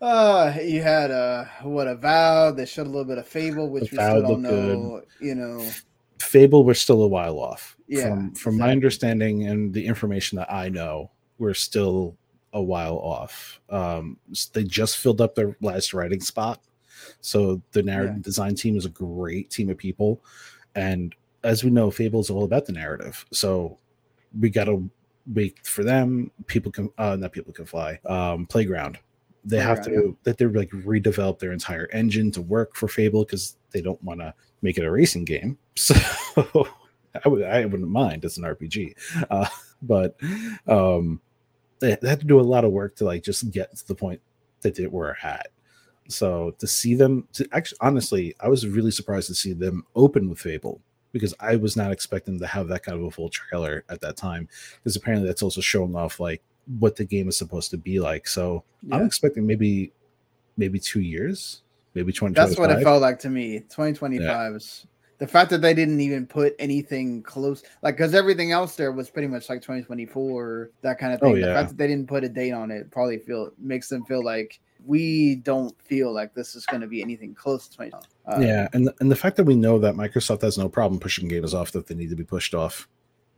Uh, you had uh what a vow. They showed a little bit of Fable, which we still don't looked good. know. You know, fable we're still a while off Yeah, from from my understanding and the information that i know we're still a while off. Um they just filled up their last writing spot. So the narrative Yeah. design team is a great team of people. And as we know fable is all about the narrative. So we gotta wait for them. People can uh not people can fly um playground. They have to Playground, that they're like redevelop their entire engine to work for fable because they don't want to make it a racing game. So i would i wouldn't mind. It's an rpg uh but um they, they had to do a lot of work to like just get to the point that they were at. So to see them to actually honestly i was really surprised to see them open with fable because i was not expecting to have that kind of a full trailer at that time because apparently that's also showing off like what the game is supposed to be like. So i'm expecting maybe maybe two years maybe 20 that's what it felt like to me. 2025 is the fact that they didn't even put anything close, like because everything else there was pretty much like 2024, that kind of Oh, thing. The fact that they didn't put a date on it probably feel makes them feel like we don't feel like this is going to be anything close to 20. Uh, yeah, and the, and the fact that we know that Microsoft has no problem pushing games off that they need to be pushed off.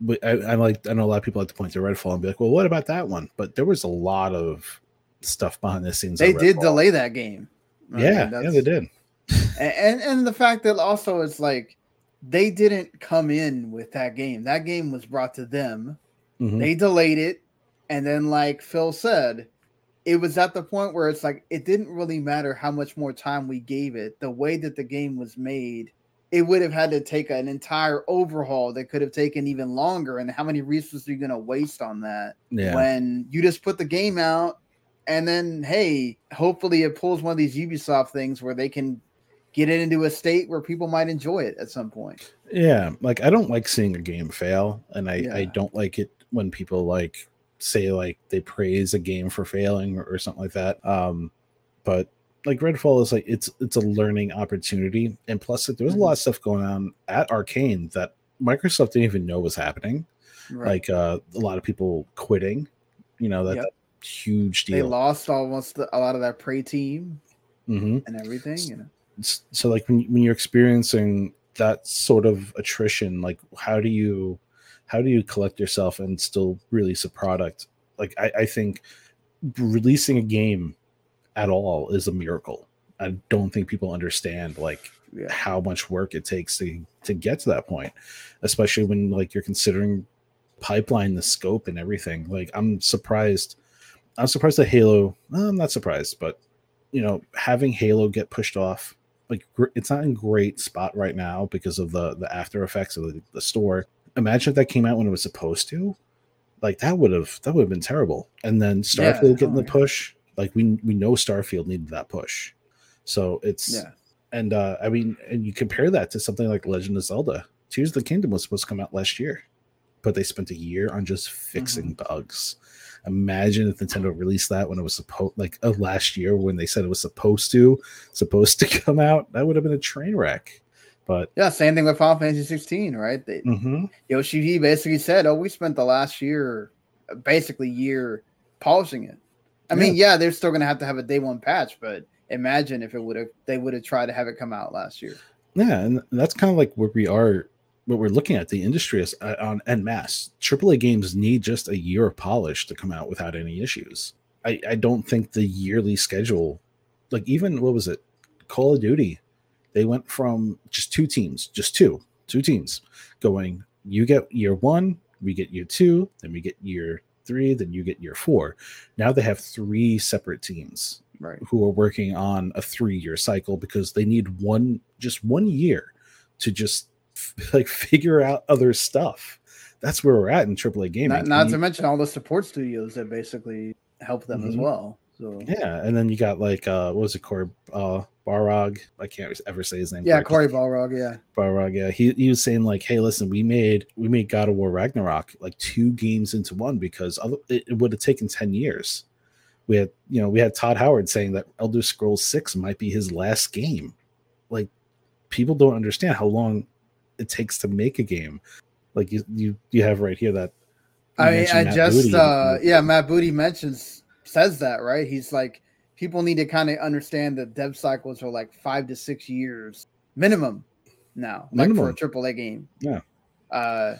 But I, I like I know a lot of people like to point to Redfall and be like, well, what about that one? But there was a lot of stuff behind the scenes. they did delay that game. I mean, Yeah, yeah, they did. And, and the fact that also it's like they didn't come in with that game. That game was brought to them. Mhm. They delayed it, and then like Phil said, it was at the point where it's like it didn't really matter how much more time we gave it. The way that the game was made, it would have had to take an entire overhaul that could have taken even longer. And how many resources are you going to waste on that? Yeah, when you just put the game out and then hey hopefully it pulls one of these ubisoft things where they can get it into a state where people might enjoy it at some point yeah. Like I don't like seeing a game fail, and I I don't like it when people like say like they praise a game for failing or, or something like that. Um, but like Redfall is like it's it's a learning opportunity, and plus like, there was a lot of stuff going on at Arkane that Microsoft didn't even know was happening. Right. Like uh, a lot of people quitting, you know that, Yep. huge they lost almost the, a lot of that prey team hmm and everything. You know, so like when, when you're experiencing that sort of attrition like how do you how do you collect yourself and still release a product? Like i, I think releasing a game at all is a miracle. I don't think people understand like yeah. how much work it takes to to get to that point especially when like you're considering pipeline the scope and everything. Like i'm surprised i'm surprised that halo well, i'm not surprised but you know having halo get pushed off like it's not in great spot right now because of the the after effects of the, the store. Imagine if that came out when it was supposed to. Like that would have that would have been terrible. And then starfield Yeah, getting oh the push like we we know starfield needed that push. So it's Yeah. and uh i mean and you compare that to something like legend of zelda. Tears of the kingdom was supposed to come out last year but they spent a year on just fixing bugs imagine if nintendo released that when it was supposed like uh, last year when they said it was supposed to supposed to come out that would have been a train wreck but Yeah, same thing with Final Fantasy 16, right? They, mhm. Yoshi basically said, "Oh, we spent the last year, basically year, polishing it." I mean, yeah, they're still gonna have to have a day one patch, but imagine if it would have they would have tried to have it come out last year. Yeah, and that's kind of like where we are, what we're looking at the industry is uh, on en masse. AAA games need just a year of polish to come out without any issues. I, I don't think the yearly schedule, like even what was it, Call of Duty, they went from just two teams, just two, two teams going. You get year one, we get year two, then we get year three, then you get year four. Now they have three separate teams Right. who are working on a three year cycle because they need one just one year to just like figure out other stuff. That's where we're at in AAA gaming. Not, not you- to mention all the support studios that basically help them as Mhm. well. So yeah, and then you got like uh what was it Corey uh Barog? I can't ever say his name. yeah, correctly. Corey Balrog, yeah. Barog, yeah. He he was saying like, hey, listen, we made we made God of War Ragnarok like two games into one because other, it, it would have taken 10 years. We had, you know, we had Todd Howard saying that Elder Scrolls 6 might be his last game. Like people don't understand how long it takes to make a game. Like you you you have right here that I mean, I Matt just Booty. uh yeah, Matt Booty mentions says that, right? He's like people need to kind of understand that dev cycles are like 5 to 6 years minimum now, like for a AAA game. Yeah. Uh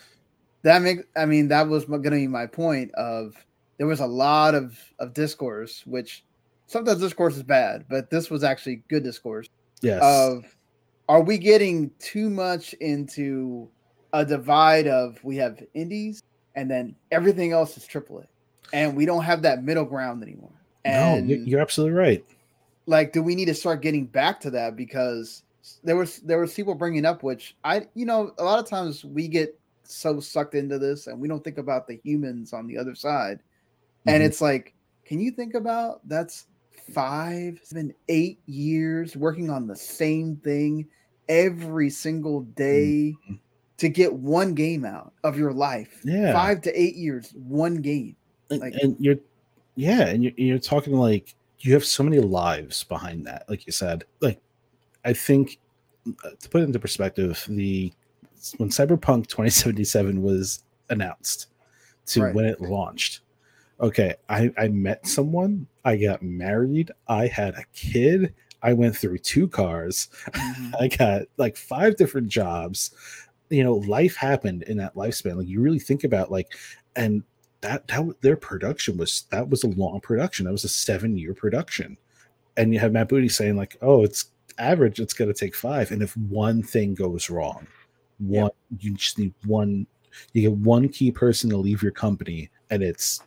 that makes I mean that was going to be my point of there was a lot of of discourse which sometimes discourse is bad, but this was actually good discourse yes. of are we getting too much into a divide of we have indies and then everything else is triple A, and we don't have that middle ground anymore. no, And you- you're absolutely right. like, do we need to start getting back to that? Because there was there was people bringing up which I you know a lot of times we get so sucked into this and we don't think about the humans on the other side, and Mhm. it's like, can you think about that's five, seven, eight years working on the same thing every single day Mhm. to get one game out of your life. Yeah. Five to eight years, one game. and, Like- and you're yeah and you're, you're talking like you have so many lives behind that like you said like i think uh, to put it into perspective the when cyberpunk 2077 was announced to Right. when it launched okay i i met someone i got married i had a kid i went through two cars mm-hmm. I got like five different jobs. You know, life happened in that lifespan. Like you really think about like, and that that their production was that was a long production. That was a seven year production, and you have Matt Booty saying like, oh, it's average. It's going to take five, and if one thing goes wrong, one you just need one. You get one key person to leave your company, and it's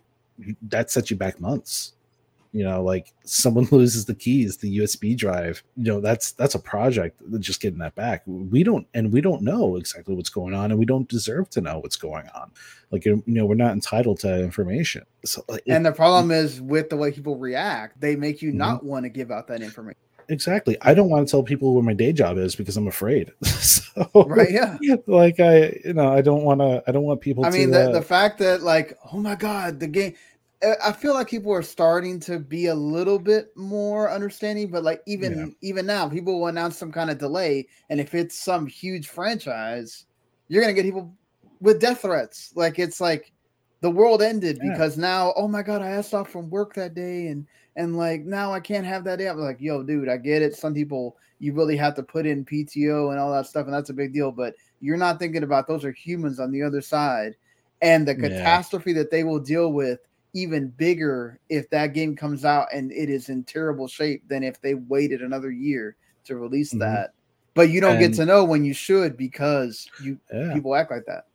that sets you back months you know like someone loses the keys the usb drive you know that's that's a project just getting that back we don't and we don't know exactly what's going on and we don't deserve to know what's going on like you know we're not entitled to information so like, And the problem is with the way people react, they make you Mhm. not want to give out that information. exactly. I don't want to tell people where my day job is because I'm afraid. so, right? Yeah. Like I, you know, I don't want to. I don't want people. I mean, to, the uh, the fact that like, oh my god, the game. I- feel like people are starting to be a little bit more understanding, but like even Yeah. even now, people will announce some kind of delay, and if it's some huge franchise, you're gonna get people with death threats. Like it's like the world ended Yeah. because now, oh my god, I asked off from work that day, and and like now I can't have that day. I'm like, yo, dude, I get it. Some people you really have to put in PTO and all that stuff, and that's a big deal. But you're not thinking about those are humans on the other side, and the Yeah. catastrophe that they will deal with even bigger if that game comes out and it is in terrible shape than if they waited another year to release Mhm. that. But you don't get to know when you should because you yeah. people act like that.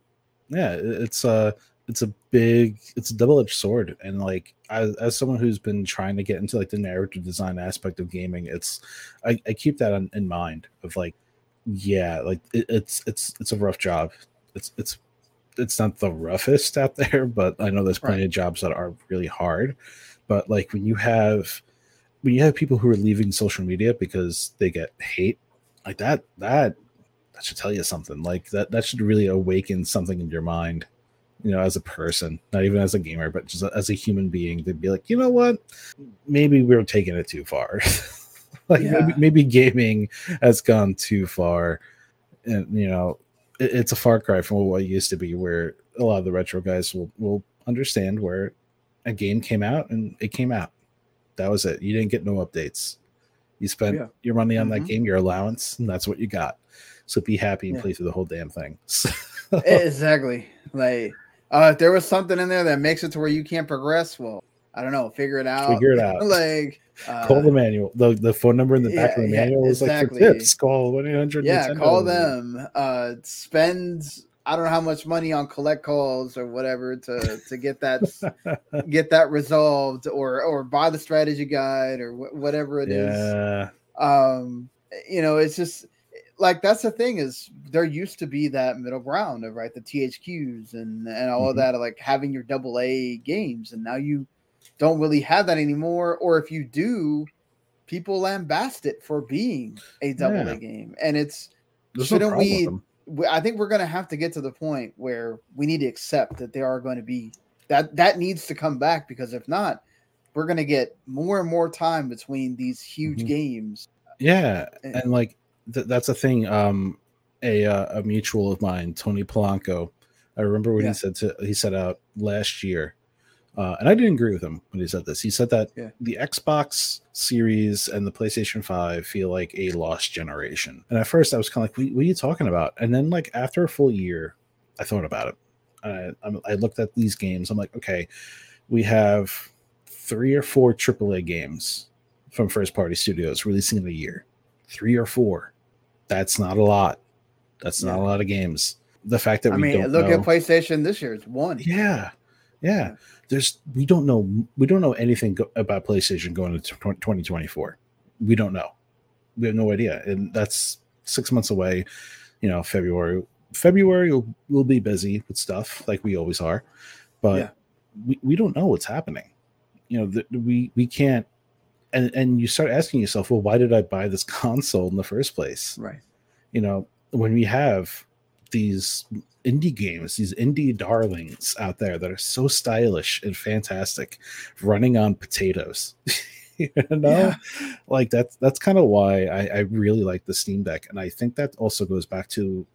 yeah it's a it's a big it's a double-edged sword and like as, as someone who's been trying to get into like the narrative design aspect of gaming it's i, I keep that on, in mind of like yeah like it, it's it's it's a rough job it's it's it's not the roughest out there but i know there's plenty Right. of jobs that are really hard but like when you have when you have people who are leaving social media because they get hate like that that that should tell you something like that that should really awaken something in your mind you know as a person not even as a gamer but just as a human being to be like you know what maybe we're taking it too far like Yeah. maybe, maybe gaming has gone too far and you know it's a far cry from what it used to be where a lot of the retro guys will will understand where a game came out and it came out that was it you didn't get no updates you spent Yeah. your money on Mhm. that game your allowance and that's what you got so be happy and Yeah. play through the whole damn thing exactly. Like uh if there was something in there that makes it to where you can't progress, well, I don't know, figure it out. Figure it out. like uh, call the manual the, the phone number in the back yeah, of the yeah, manual is like exactly. for tips call 1-800 yeah, Nintendo. call them. Uh spend I don't know how much money on collect calls or whatever to to get that get that resolved or or buy the strategy guide or wh- whatever it is. yeah um you know it's just like that's the thing is there used to be that middle ground of right the thqs and and all of Mhm. that of like having your double a games and now you don't really have that anymore or if you do people lambast it for being a double Yeah. a game and it's there's shouldn't with we we- I think we're going to have to get to the point where we need to accept that there are going to be that that needs to come back because if not, we're going to get more and more time between these huge Mhm. games. Yeah, And- and like th- that's a thing. Um, a uh, a mutual of mine, Tony Polanco. I remember when Yeah. he said to he said out last year, uh, and I didn't agree with him when he said this. He said that Yeah. the Xbox Series and the PlayStation Five feel like a lost generation. And at first, I was kind of like, what, "What are you talking about?" And then, like after a full year, I thought about it. I, I'm- looked at these games. I'm like, okay, we have three or four AAA games from first party studios releasing in a year. Three or four. That's not a lot. That's not a lot of games. The fact that I we mean, look know, at PlayStation this year; it's one. yeah, yeah. There's we don't know we don't know anything go, about PlayStation going into 2024. We don't know. We have no idea, and that's six months away. You know, February. February will, will be busy with stuff like we always are, but Yeah. we, we don't know what's happening. You know, that we we can't. And and you start asking yourself, well, why did I buy this console in the first place? Right. you know, when we have these indie games, these indie darlings out there that are so stylish and fantastic, running on potatoes. you know, Yeah. like that's that's kind of why I, I really like the Steam Deck, and I think that also goes back to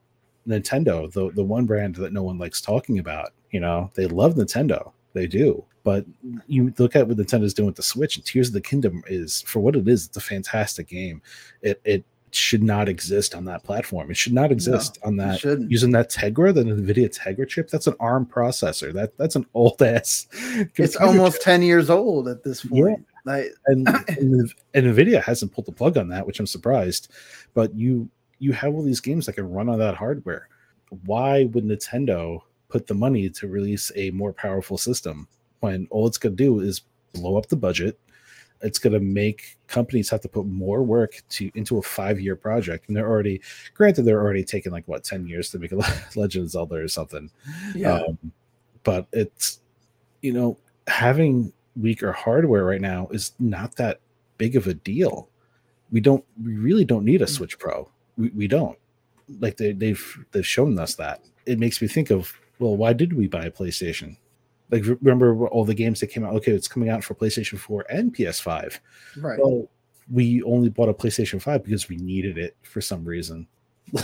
Nintendo, the the one brand that no one likes talking about. You know, they love Nintendo, they do, but you look at what Nintendo's doing with the Switch, and Tears of the Kingdom is for what it is. It's a fantastic game. It it should not exist on that platform. It should not exist on that using that Tegra, the NVIDIA Tegra chip. That's an ARM processor. That that's an old ass. It's almost ten years old at this Yeah. point. Like, and, and and Nvidia hasn't pulled the plug on that, which I'm surprised. But you you have all these games that can run on that hardware. Why would Nintendo put the money to release a more powerful system when all it's going to do is blow up the budget? It's going to make companies have to put more work to into a five year project, and they're already granted they're already taking like what ten years to make a Legend of Zelda or something. yeah, Um, but it's you know having weaker hardware right now is not that big of a deal. we don't we really don't need a Switch Pro. We, we don't. Like they, they've they've shown us that. It makes me think of well, why did we buy a PlayStation? Like remember all the games that came out? Okay, it's coming out for PlayStation 4 and PS5. Right. Well, we only bought a PlayStation 5 because we needed it for some reason.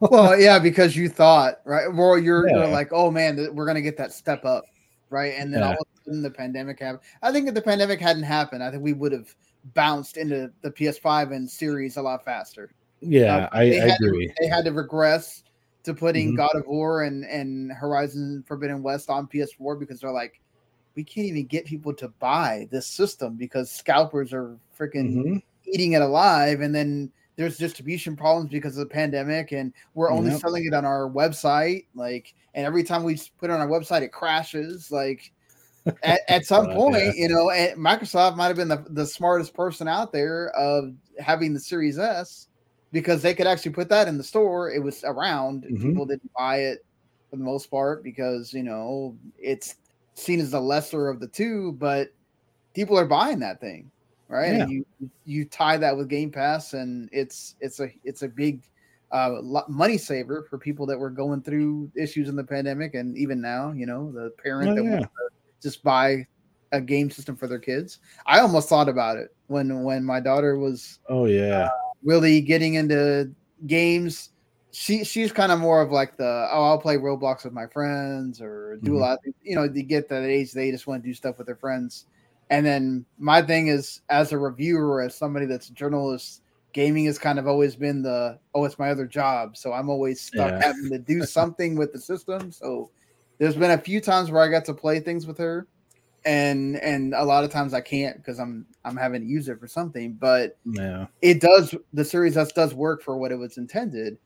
well, yeah, because you thought, right? Well, you're, Yeah. you're like, oh man, th- we're gonna get that step up, right? And then all of a sudden the pandemic happened. I think if the pandemic hadn't happened, I think we would have bounced into the PS5 and series a lot faster. Yeah, Uh, I, I had to- agree. they had to regress to putting Mhm. God of War and and Horizon Forbidden West on PS4 because they're like, we can't even get people to buy this system because scalpers are freaking Mhm. eating it alive and then there's distribution problems because of the pandemic and we're only Yep. selling it on our website like and every time we put it on our website it crashes like at, at some point yeah. you know microsoft might have been the, the smartest person out there of having the series s because they could actually put that in the store it was around Mhm. people didn't buy it for the most part because you know it's seen as the lesser of the two but people are buying that thing right and you you tie that with game pass and it's it's a it's a big uh money saver for people that were going through issues in the pandemic and even now you know the parent Oh, that yeah. wants to just buy a game system for their kids i almost thought about it when when my daughter was Oh yeah. Really getting into games she she's kind of more of like the oh I'll play Roblox with my friends or do a Mhm. lot of you know they get that age they just want to do stuff with their friends and then my thing is as a reviewer as somebody that's a journalist gaming has kind of always been the oh it's my other job so I'm always stuck Yeah. having to do something with the system so there's been a few times where I got to play things with her and and a lot of times I can't because I'm I'm having to use it for something but Yeah. it does the series S does work for what it was intended,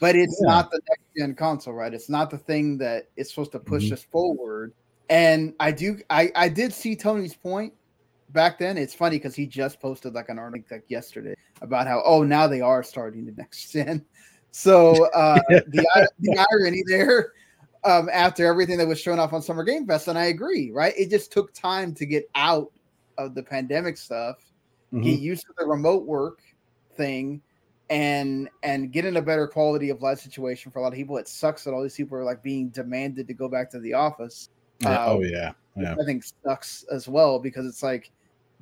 but it's Yeah. not the next gen console, right? It's not the thing that is supposed to push Mhm. us forward. And I do I I did see Tony's point back then. It's funny because he just posted like an article like yesterday about how oh now they are starting the next gen. So uh the the irony there um after everything that was shown off on Summer Game Fest, and I agree, right? It just took time to get out of the pandemic stuff Mhm. get used to the remote work thing and and get in a better quality of life situation for a lot of people it sucks that all these people are like being demanded to go back to the office Yeah, oh um, yeah. Yeah. i think sucks as well because it's like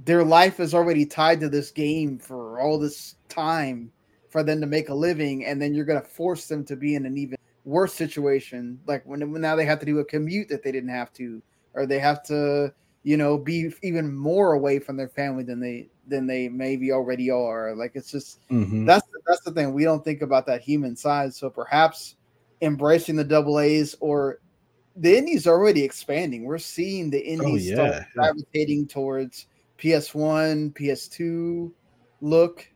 their life is already tied to this game for all this time for them to make a living and then you're going to force them to be in an even worse situation like when, when now they have to do a commute that they didn't have to or they have to you know be even more away from their family than they than they maybe already are. Like it's just Mhm. that's the, that's the thing. We don't think about that human side. So perhaps embracing the double a's or the indies are already expanding. We're seeing the indies yeah, start yeah. gravitating towards ps1 ps2 look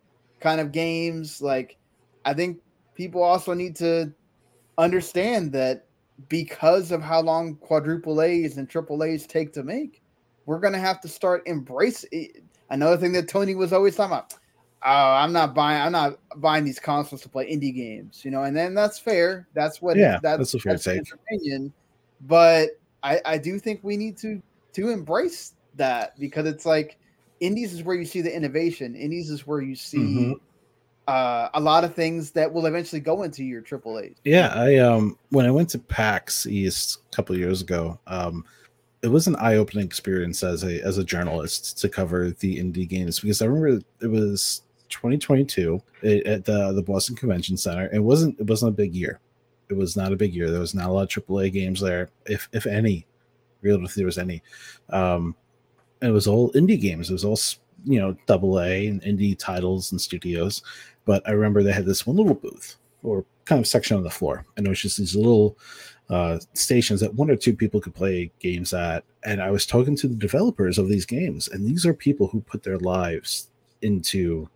kind of games. Like i think people also need to understand that because of how long quadruple a's and triple a's take to make we're going to have to start embracing another thing that tony was always talking about oh, I'm not buying. I'm not buying these consoles to play indie games, you know. And then that's fair. That's what. Yeah, that's, that's a fair take. opinion. But I, I do think we need to to embrace that because it's like indies is where you see the innovation. Indies is where you see Mhm. Uh, a lot of things that will eventually go into your triple A. Yeah, I um when I went to PAX East a couple years ago, um it was an eye-opening experience as a as a journalist to cover the indie games because I remember it was 2022 at the the Boston Convention Center. It wasn't it wasn't a big year. It was not a big year. There was not a lot of AAA games there, if if any, real if there was any. Um, it was all indie games. It was all you know double A and indie titles and studios. But I remember they had this one little booth or kind of section on the floor, and it was just these little uh, stations that one or two people could play games at. And I was talking to the developers of these games, and these are people who put their lives into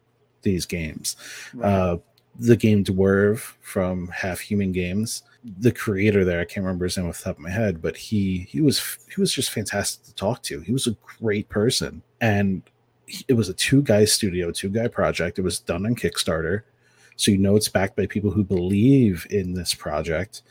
these games. Uh, the game Dwerve from Half Human Games, the creator there, I can't remember his name off the top of my head, but he he was he was just fantastic to talk to. He was a great person, and it was a two guy studio, two guy project. It was done on Kickstarter, so you know it's backed by people who believe in this project,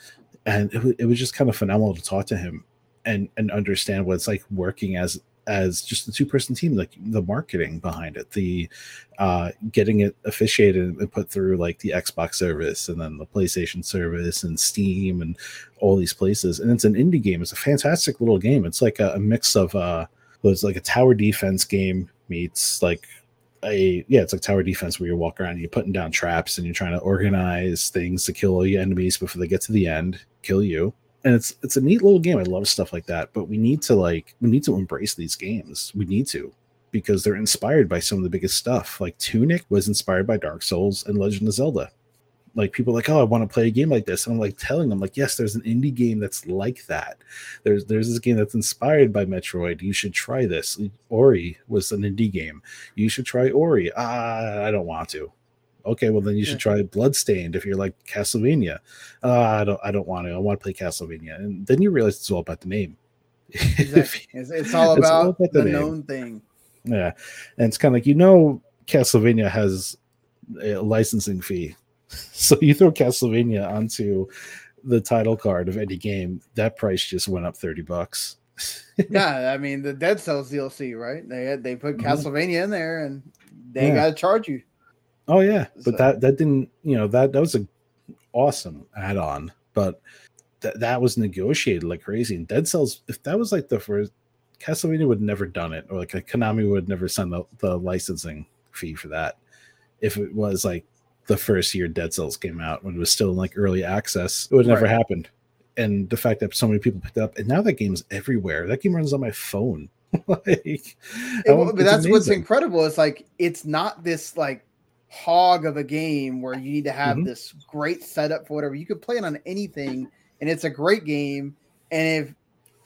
and it, it was just kind of phenomenal to talk to him and and understand what it's like working as as just the two person team, like the marketing behind it, the uh, getting it officiated and put through like the Xbox service and then the PlayStation service and Steam and all these places. And it's an indie game. It's a fantastic little game. It's like a, a mix of uh, it's like a tower defense game meets like a yeah, it's like tower defense where you walk around, and you're putting down traps, and you're trying to organize things to kill all your enemies before they get to the end, kill you. And it's it's a neat little game. I love stuff like that. But we need to like we need to embrace these games. We need to because they're inspired by some of the biggest stuff. Like Tunic was inspired by Dark Souls and Legend of Zelda like people like oh i want to play a game like this. And i'm like telling them like yes there's an indie game that's like that. There's there's this game that's inspired by metroid. You should try this. Ori was an indie game. You should try ori. Ah i don't want to. Okay well then you should try bloodstained if you're like castlevania. Uh, i don't i don't want to. I want to play castlevania. And then you realize it's all about the name. Exactly. it's, it's, all about, it's all about the, the known thing. Yeah. And it's kind of like you know castlevania has a licensing fee so you throw Castlevania onto the title card of any game, that price just went up 30 bucks. yeah, I mean the Dead Cells DLC, right? They had, they put mm-hmm. Castlevania in there and they yeah. gotta charge you. Oh yeah. But that that didn't you know that that was a awesome add-on, but that that was negotiated like crazy. And Dead Cells, if that was like the first Castlevania would never done it, or like a Konami would never send the, the licensing fee for that. If it was like the first year Dead Cells came out when it was still in like early access. It would never right. happened. And the fact that so many people picked up, and now that game's everywhere. That game runs on my phone. like, but that's amazing. what's incredible. It's like it's not this like hog of a game where you need to have mm-hmm. this great setup for whatever. You could play it on anything, and it's a great game. And if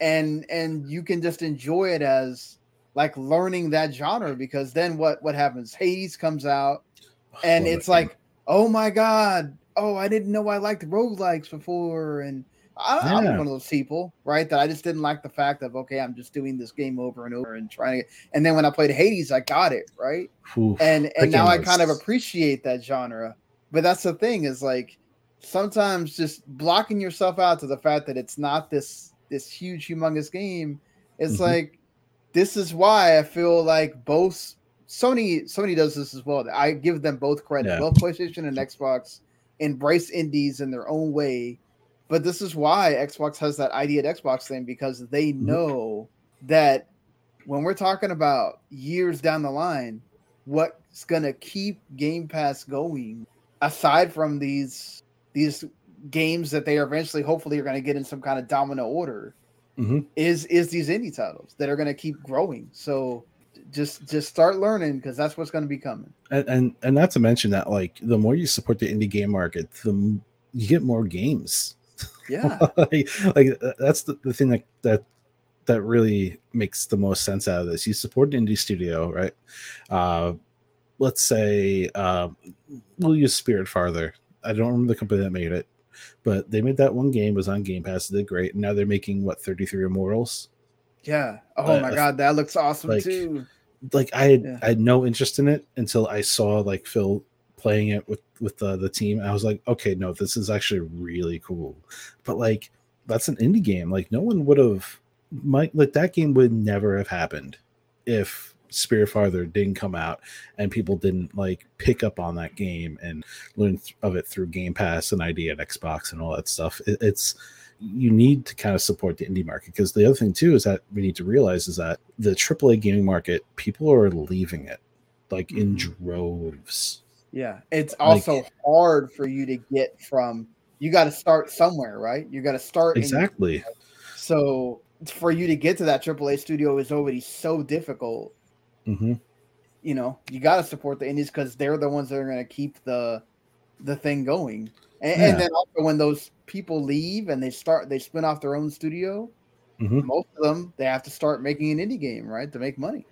and and you can just enjoy it as like learning that genre because then what what happens? Hades comes out, and it's like oh my god, oh I didn't know I liked roguelikes before, and I, am one of those people, right? That I just didn't like the fact of okay, I'm just doing this game over and over and trying to. And then when I played Hades, I got it right, Oof, and and now I kind of appreciate that genre. But that's the thing is like sometimes just blocking yourself out to the fact that it's not this this huge humongous game. It's mm-hmm. like this is why I feel like both Sony Sony does this as well. I give them both credit. Yeah. Both PlayStation and Xbox embrace indies in their own way. But this is why Xbox has that idea at Xbox thing because they mm-hmm. know that when we're talking about years down the line, what's gonna keep Game Pass going, aside from these these games that they are eventually hopefully are gonna get in some kind of domino order, mm-hmm. is is these indie titles that are gonna keep growing. So just just start learning because that's what's going to be coming. And, and, and not to mention that like the more you support the indie game market, the you get more games. Yeah, like, like, that's the, the thing that that that really makes the most sense out of this. You support an indie studio, right? Uh, let's say uh, we'll use Spiritfarer. I don't remember the company that made it, but they made that one game was on Game Pass. It did great. And now they're making what 33 Immortals. Yeah. Oh uh, my god, that looks awesome like, too like I had yeah. I had no interest in it until I saw like Phil playing it with with the, the team. I was like, okay, no, this is actually really cool. But like that's an indie game. Like no one would have might like that game would never have happened if Spiritfarer didn't come out and people didn't like pick up on that game and learn of it through Game Pass and ID at Xbox and all that stuff. It, it's you need to kind of support the indie market because the other thing too is that we need to realize is that the AAA gaming market people are leaving it like in mm-hmm. droves. Yeah, it's also like, hard for you to get from. You got to start somewhere, right? You got to start exactly. In, so for you to get to that AAA studio is already so difficult. Mm-hmm. You know, you got to support the indies because they're the ones that are going to keep the the thing going. And, yeah. and, then also when those people leave and they start they spin off their own studio, mm-hmm. most of them they have to start making an indie game, right, to make money.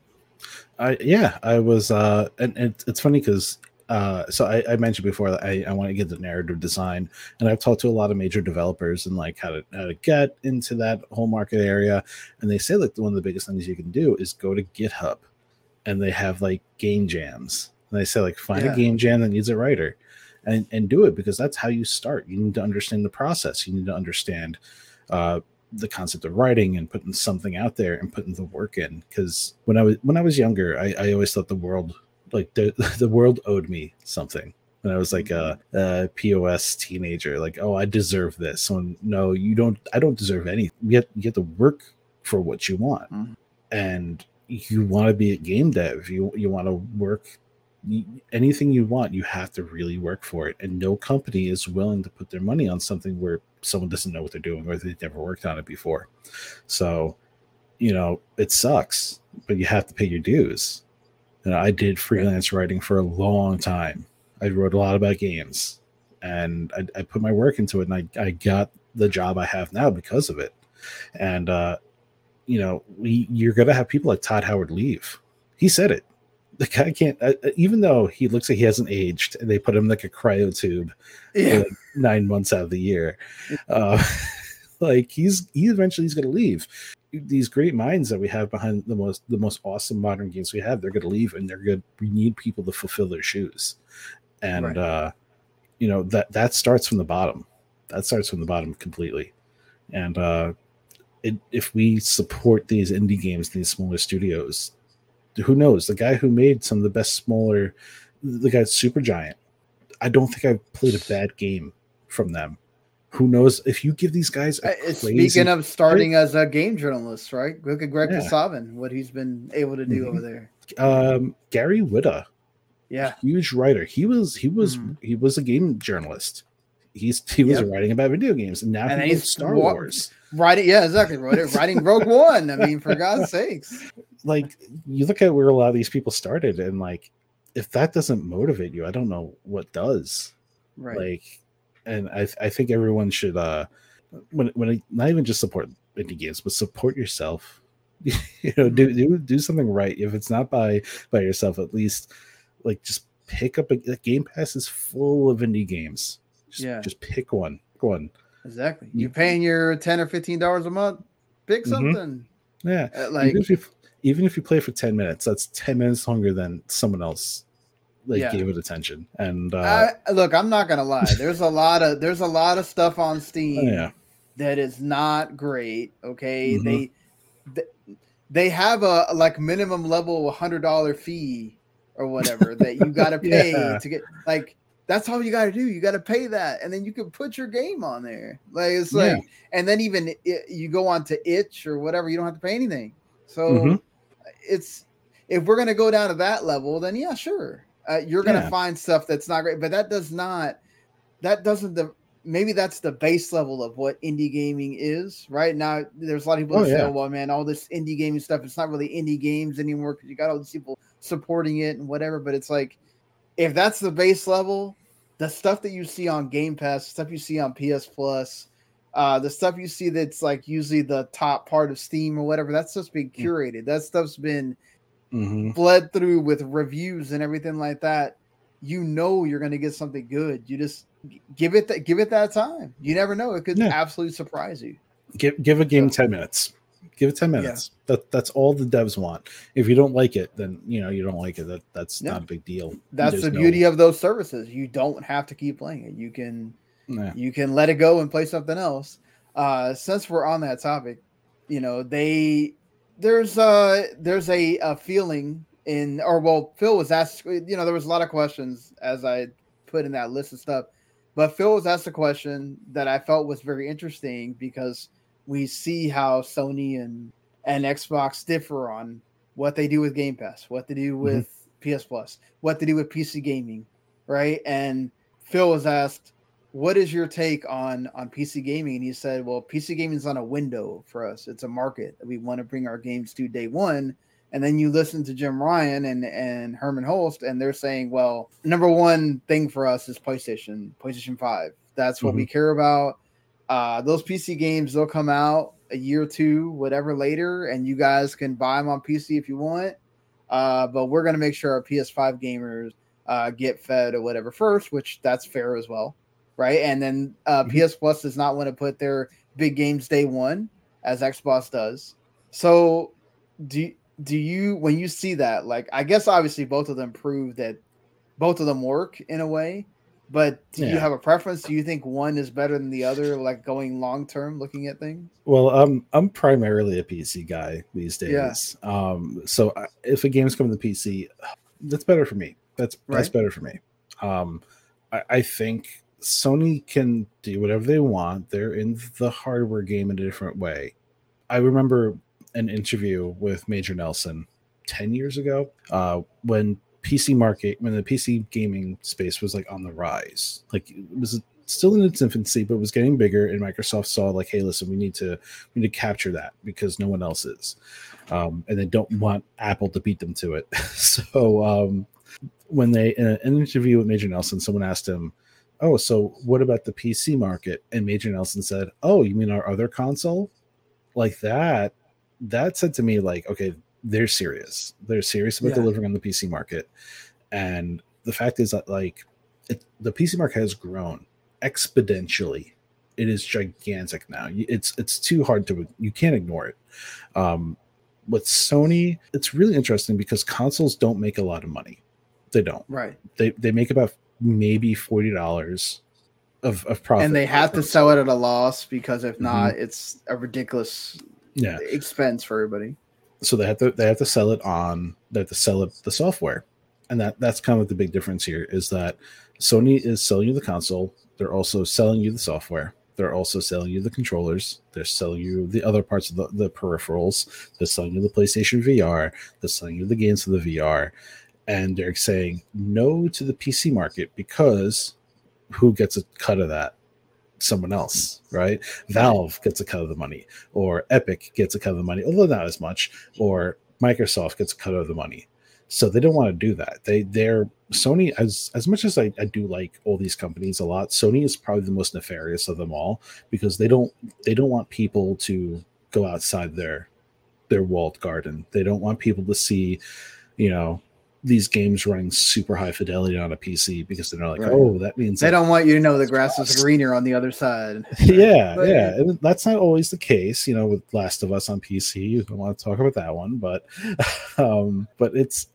I yeah, I was uh and, and it's funny because uh, so I, I, mentioned before that I, I want to get the narrative design, and I've talked to a lot of major developers and like how to how to get into that whole market area, and they say like one of the biggest things you can do is go to GitHub, and they have like game jams, and they say like find yeah. a game jam that needs a writer, and and do it because that's how you start. You need to understand the process. You need to understand uh, the concept of writing and putting something out there and putting the work in. Because when I was when I was younger, I, I always thought the world like the the world owed me something. When I was like a, a POS teenager, like oh I deserve this. So no, you don't. I don't deserve anything. You get you get to work for what you want, Mhm. and you want to be a game dev. You you want to work anything you want. You have to really work for it, and no company is willing to put their money on something where someone doesn't know what they're doing or they've never worked on it before. So, you know, it sucks, but you have to pay your dues. You know, I did freelance writing for a long time. I wrote a lot about games and I, I put my work into it and I, I got the job I have now because of it. And, uh, you know, we, you're going to have people like Todd Howard leave. He said it. The guy can't, uh, uh, even though he looks like he hasn't aged and they put him like a cryo tube Yeah. like nine months out of the year. Uh, like he's he eventually he's going to leave. These great minds that we have behind the most the most awesome modern games we have, they're going to leave, and they're good. We need people to fulfill their shoes, and Right. uh, you know that that starts from the bottom. That starts from the bottom completely, and uh, it, if we support these indie games, these smaller studios, who knows? The guy who made some of the best smaller, the guy Super Giant. I don't think I've played a bad game from them. Who knows if you give these guys Uh, crazy, Speaking of starting as a game journalist, right? Look at Greg Yeah. Kasavin, what he's been able to do Mhm. over there. um, Gary Whitta, Yeah. huge writer. He was he was Mhm. he was a game journalist. He's he was Yep. writing about video games, and now And he he's Star wa- Wars. Writing, yeah, exactly. Writing, writing Rogue One. I mean, for God's sakes. Like you look at where a lot of these people started, and like if that doesn't motivate you, I don't know what does. Right. like and i i think everyone should uh when when not even just support indie games but support yourself you know do do do something right if it's not by by yourself at least like just pick up a, a game pass is full of indie games just, Yeah. just pick one pick one exactly. you- You're paying your 10 or 15 dollars a month. Pick Mhm. something. yeah Uh, like even if you even if you play for 10 minutes that's 10 minutes longer than someone else like Yeah. gave it attention and uh I, look, I'm not gonna lie. There's a lot of there's a lot of stuff on Steam Oh, yeah. that is not great. Okay, Mhm. they th- they have a like minimum level hundred dollar fee or whatever that you got to pay Yeah. to get like that's all you got to do. You got to pay that, and then you can put your game on there. Like it's Yeah. like, and then even i you go on to itch or whatever, you don't have to pay anything. So Mhm. it's if we're gonna go down to that level, then yeah, sure, uh, you're gonna Yeah. find stuff that's not great, but that does not, that doesn't the maybe that's the base level of what indie gaming is right now. There's a lot of people Oh, that say, yeah. "Oh, well, man, all this indie gaming stuff, it's not really indie games anymore because you got all these people supporting it and whatever." But it's like, if that's the base level, the stuff that you see on Game Pass, stuff you see on PS Plus, uh, the stuff you see that's like usually the top part of Steam or whatever, that's just been Mm. curated. That stuff's been Mhm. bled through with reviews and everything like that. You know you're gonna get something good. You just give it that give it that time. You never know. It could Yeah. absolutely surprise you. give give a game So- 10 minutes give it 10 Yeah. minutes that that's all the devs want if you don't like it then you know you don't like it that that's Yeah. not a big deal That's There's the no- beauty of those services. You don't have to keep playing it. You can yeah. you can let it go and play something else. Uh, since we're on that topic, you know they there's uh there's a, a feeling in or well Phil was asked you know there was a lot of questions as I put in that list of stuff, but Phil was asked a question that I felt was very interesting because we see how Sony and and Xbox differ on what they do with Game Pass, what they do mhm. with PS Plus, what they do with PC gaming, right? And Phil was asked, "What is your take on on PC gaming?" And he said, "Well, PC gaming is on a window for us. It's a market that we want to bring our games to day one." And then you listen to Jim Ryan and and Hermen Hulst, and they're saying, "Well, number one thing for us is PlayStation, PlayStation Five. That's what we mhm. care about. Uh, those PC games they'll come out a year or two, whatever later, and you guys can buy them on PC if you want. Uh, but we're gonna make sure our PS5 gamers uh, get fed or whatever first, which that's fair as well, right? And then uh, Mhm. PS Plus does not want to put their big games day one, as Xbox does. So, do do you when you see that? Like, I guess obviously both of them prove that both of them work in a way, But do you have a preference? Do you think one is better than the other? Like going long term, looking at things. Well, I'm I'm primarily a PC guy these Yeah. days. Um, so I, if a game's coming to PC, that's better for me. That's that's better for me. Um, I, I think Sony can do whatever they want. They're in the hardware game in a different way. I remember an interview with Major Nelson ten years ago uh, when PC market when the PC gaming space was like on the rise. Like it was still in its infancy, but was getting bigger. And Microsoft saw like, hey, listen, we need to we need to capture that because no one else is, um, and they don't want Apple to beat them to it. so um, when they in an interview with Major Nelson, someone asked him, "Oh, so what about the PC market?" And Major Nelson said, "Oh, you mean our other console?" Like that. That said to me, like, okay, they're serious. They're serious about Yeah. delivering on the PC market, and the fact is that like it, the PC market has grown exponentially. It is gigantic now. It's it's too hard to you can't ignore it. Um, with Sony, it's really interesting because consoles don't make a lot of money. They don't. Right. They they make about maybe forty dollars of of profit, and they have to sell it at a loss because if Mm-hmm. not, it's a ridiculous Yeah. expense for everybody. So they have to they have to sell it on they have to sell it the software. And that that's kind of the big difference here is that sony is selling you the console. They're also selling you the software. They're also selling you the controllers. They're selling you the other parts of the, the peripherals. They're selling you the playstation vr they're selling you the games for the vr and they're saying no to the pc market because who gets a cut of that someone else mm-hmm. right valve gets a cut of the money or Epic gets a cut of the money, although not as much, or Microsoft gets a cut of the money. So they don't want to do that. They they're Sony as as much as I, I do like all these companies a lot, Sony is probably the most nefarious of them all because they don't they don't want people to go outside their their walled garden. They don't want people to see, you know, these games running super high fidelity on a PC because they're like, Right. oh, that means They don't want you to know the grass is greener on the other side. yeah, But- yeah. And that's not always the case, you know, with Last of Us on PC. You don't want to talk about that one, but um, but it's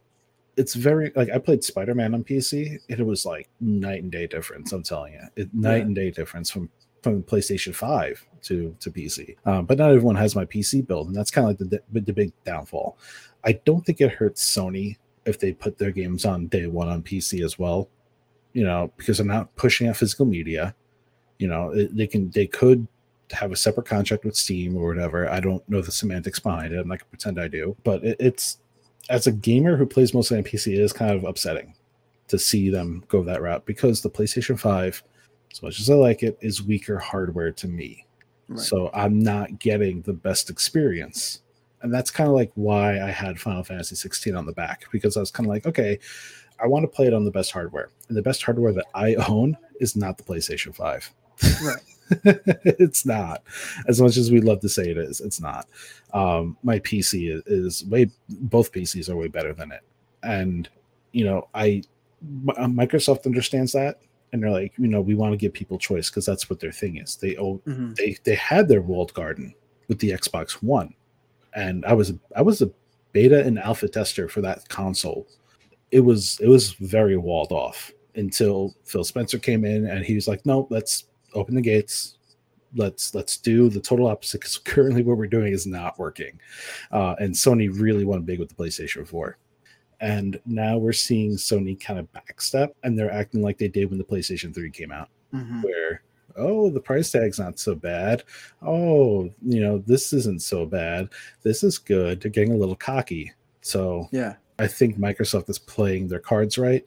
it's very like I played Spider Man on PC. and It was like night and day difference. I'm telling you, it, night Yeah. and day difference from from PlayStation Five to to PC. Um, but not everyone has my PC build, and that's kind of like the the, the big downfall. I don't think it hurts Sony if they put their games on day one on PC as well. You know, because they're not pushing out physical media you know it- they can they could have a separate contract with steam or whatever i don't know the semantics behind it i'm not gonna pretend i do but it, it's as a gamer who plays mostly on pc it is kind of upsetting to see them go that route because the playstation 5 as much as i like it is weaker hardware to me Right. so i'm not getting the best experience and that's kind of like why i had final fantasy 16 on the back because i was kind of like okay i want to play it on the best hardware. And the best hardware that i own is not the playstation 5 Right. it's not. As much as we'd love to say it is it's not. Um my pc is, is way both pcs are way better than it. And you know i uh, microsoft understands that and they're like you know we want to give people choice because that's what their thing is. They oh Mhm. they they had their walled garden with the xbox one and i was i was a beta and alpha tester for that console. It was it was very walled off until phil spencer came in and he was like no let's open the gates. Let's let's do the total opposite because currently what we're doing is not working. Uh, and sony really went big with the playstation 4 and now we're seeing sony kind of backstep and they're acting like they did when the playstation 3 came out Mhm. where oh the price tag's not so bad oh you know this isn't so bad this is good they're getting a little cocky so Yeah. I think Microsoft is playing their cards right.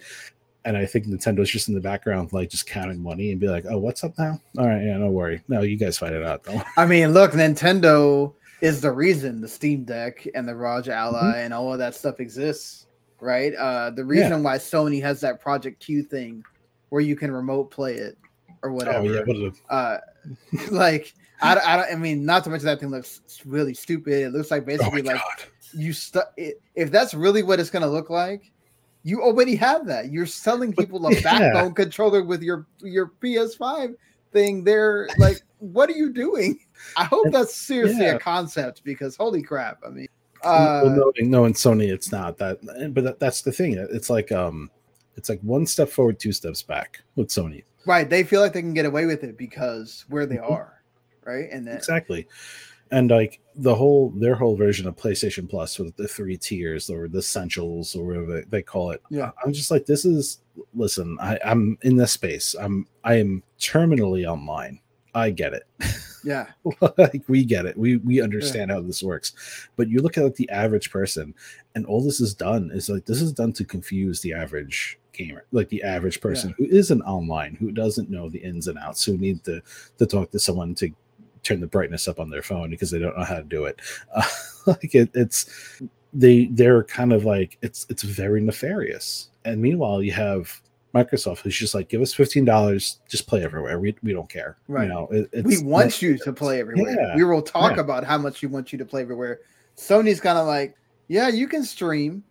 And I think Nintendo's just in the background, like just counting money and be like, oh, what's up now? All right, yeah, no worry. No, you guys fight it out. Don't. I mean, look, Nintendo is the reason the Steam Deck and the ROG Ally Mm-hmm. and all of that stuff exists, right? Uh, the reason why Sony has that Project Q thing where you can remote play it or whatever. Oh, yeah. What uh, like I, I, don't- I mean, not to mention that thing looks really stupid. It looks like oh, basically like God. you stu- i- If that's really what it's gonna look like, you already have that. You're selling people a yeah. backbone controller with your your PS5 thing. They're like, what are you doing? I hope that's seriously Yeah. a concept because holy crap! I mean, well, uh, no, no, in Sony, it's not that. But that, that's the thing. It's like, um, it's like one step forward, two steps back with Sony. Right. They feel like they can get away with it because where they Mhm. are. Right. And then Exactly. And like the whole their whole version of PlayStation Plus with the three tiers or the essentials or whatever they call it. Yeah. I'm just like, this is listen, I, I'm in this space. I'm I am terminally online. I get it. yeah. like we get it. We we understand how this works. But you look at like the average person, and all this is done is like this is done to confuse the average gamer, like the average person who isn't online, who doesn't know the ins and outs, who need to to talk to someone to turn the brightness up on their phone because they don't know how to do it. Uh, like it, it's they they're kind of like it's it's very nefarious. And meanwhile, you have Microsoft who's just like, give us fifteen dollars, just play everywhere. We we don't care. Right. You know, it, it's we want you to play everywhere. Yeah, we will talk yeah. about how much we want you to play everywhere. Sony's kind of like, yeah, you can stream.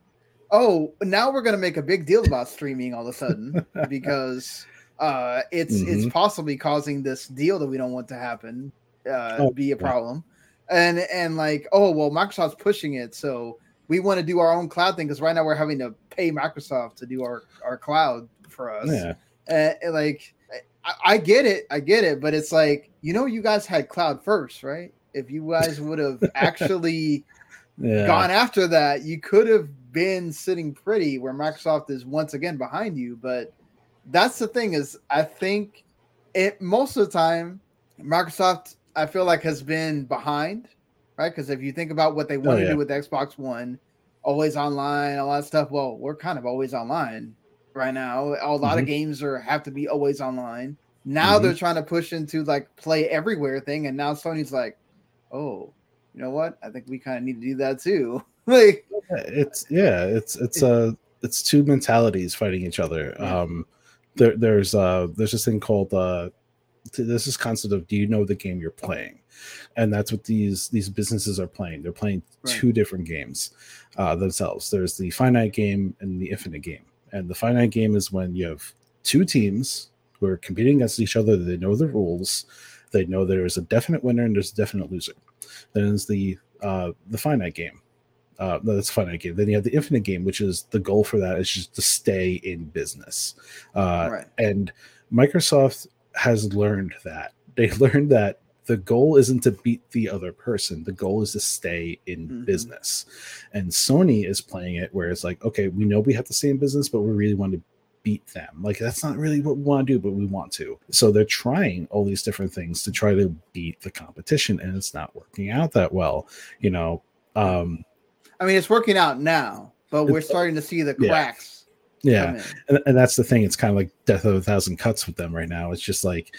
Oh, now we're gonna make a big deal about streaming all of a sudden because uh, it's it's Mhm. possibly causing this deal that we don't want to happen uh, Oh, be a yeah. problem. And and like, oh well, Microsoft's pushing it, so we want to do our own cloud thing because right now we're having to pay Microsoft to do our our cloud for us Yeah. uh, and, like I, I get it i get it but it's like you know you guys had cloud first right if you guys would have actually Yeah. gone after that you could have been sitting pretty where microsoft is once again behind you but that's the thing is i think it most of the time microsoft i feel like has been behind right because if you think about what they want to Oh, yeah. do with xbox one always online all that stuff well we're kind of always online right now a lot of Mhm. games are have to be always online now Mhm. they're trying to push into like play everywhere thing and now sony's like oh you know what i think we kind of need to do that too like it's yeah it's it's uh it's two mentalities fighting each other. Um there there's uh there's this thing called uh this concept of do you know the game you're playing? And that's what these these businesses are playing. They're playing Right. two different games uh themselves. There's the finite game and the infinite game. And the finite game is when you have two teams who are competing against each other. They know the rules. They know there's a definite winner and there's a definite loser. Then is the uh the finite game uh, no, that's a finite game. Then you have the infinite game, which is the goal for that is just to stay in business. Uh, right And Microsoft has learned that. They learned that the goal isn't to beat the other person, the goal is to stay in Mhm. business. And Sony is playing it where it's like, okay, we know we have to stay in business, but we really want to beat them. Like, that's not really what we want to do, but we want to. So they're trying all these different things to try to beat the competition, and it's not working out that well. You know, um, i mean it's working out now but we're starting to see the cracks yeah. in. and, and that's the thing. It's kind of like death of a thousand cuts with them right now. It's just like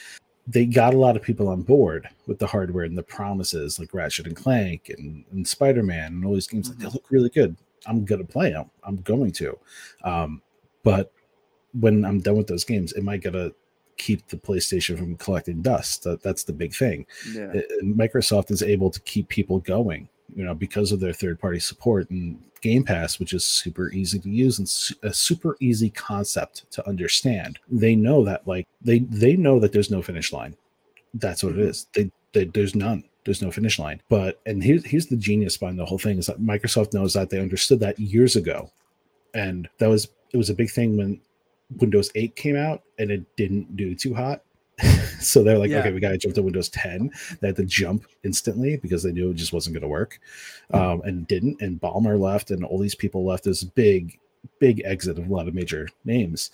they got a lot of people on board with the hardware and the promises like ratchet and clank and, and spider-man and all these games. Like they look really good. I'm gonna play them i'm going to. Um, but when i'm done with those games am i gonna keep the playstation from collecting dust? That, that's the big thing. Yeah. Uh, Microsoft is able to keep people going, you know, because of their third party support and Game Pass, which is super easy to use and su- a super easy concept to understand. They know that, like, they they know that there's no finish line. That's what it Mhm. They, they there's none. There's no finish line. But and here's here's the genius behind the whole thing is that Microsoft knows that they understood that years ago, and that was it was a big thing when Windows 8 came out and it didn't do too hot. so they're like, Yeah. okay, we got to jump to Windows 10. They had to jump instantly because they knew it just wasn't going to work, um, and didn't. And Ballmer left, and all these people left. This big, big exit of a lot of major names.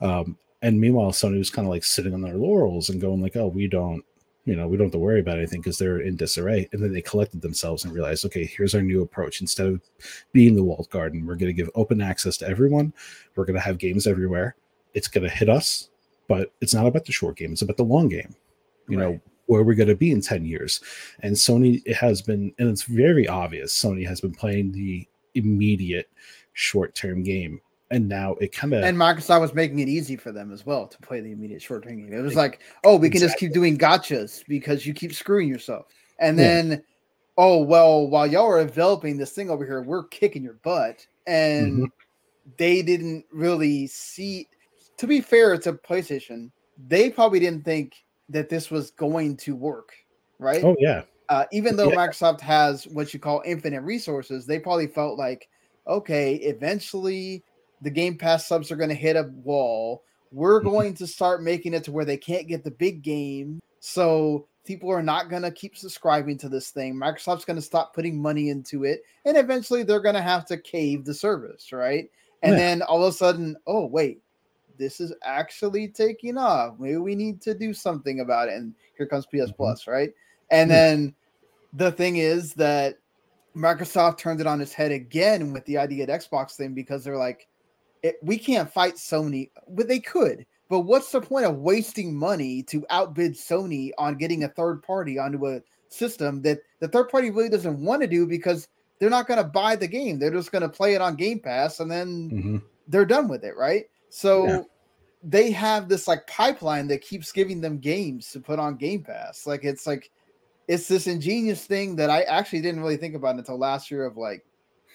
Um, and meanwhile, Sony was kind of like sitting on their laurels and going like, oh, we don't, you know, we don't have to worry about anything because they're in disarray. And then they collected themselves and realized, okay, here's our new approach. Instead of being the walled garden, we're going to give open access to everyone. We're going to have games everywhere. It's going to hit us, but it's not about the short game. It's about the long game. You know, where we're going to be in 10 years. And Sony it has been, and it's very obvious, Sony has been playing the immediate short term game. And now it kind of, and Microsoft was making it easy for them as well to play the immediate short term game. It was like, oh, we can just keep doing gotchas because you keep screwing yourself. And Yeah. then, oh, well, while y'all are developing this thing over here, we're kicking your butt. And Mhm. they didn't really see, to be fair it's a PlayStation, they probably didn't think that this was going to work, right? oh, yeah. uh, even though Yeah. Microsoft has what you call infinite resources, they probably felt like, okay, eventually the Game Pass subs are going to hit a wall. We're Mhm. going to start making it to where they can't get the big game. So people are not going to keep subscribing to this thing. Microsoft's going to stop putting money into it. And eventually they're going to have to cave the service, right? And Yeah. then all of a sudden, oh, wait, this is actually taking off. Maybe we need to do something about it. And here comes PS Mhm. Plus, right? And then the thing is that Microsoft turned it on its head again with the idea at Xbox thing because they're like, it, we can't fight Sony, but they could. But what's the point of wasting money to outbid Sony on getting a third party onto a system that the third party really doesn't want to do because they're not going to buy the game. They're just going to play it on Game Pass and then Mhm. they're done with it, right? So Yeah. they have this like pipeline that keeps giving them games to put on Game Pass. Like it's like it's this ingenious thing that I actually didn't really think about until last year of like,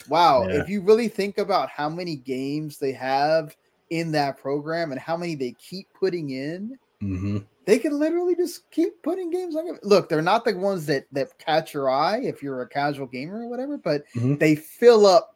wow, Yeah. if you really think about how many games they have in that program and how many they keep putting in, Mhm. they can literally just keep putting games on. Look, they're not the ones that that catch your eye if you're a casual gamer or whatever, but Mhm. they fill up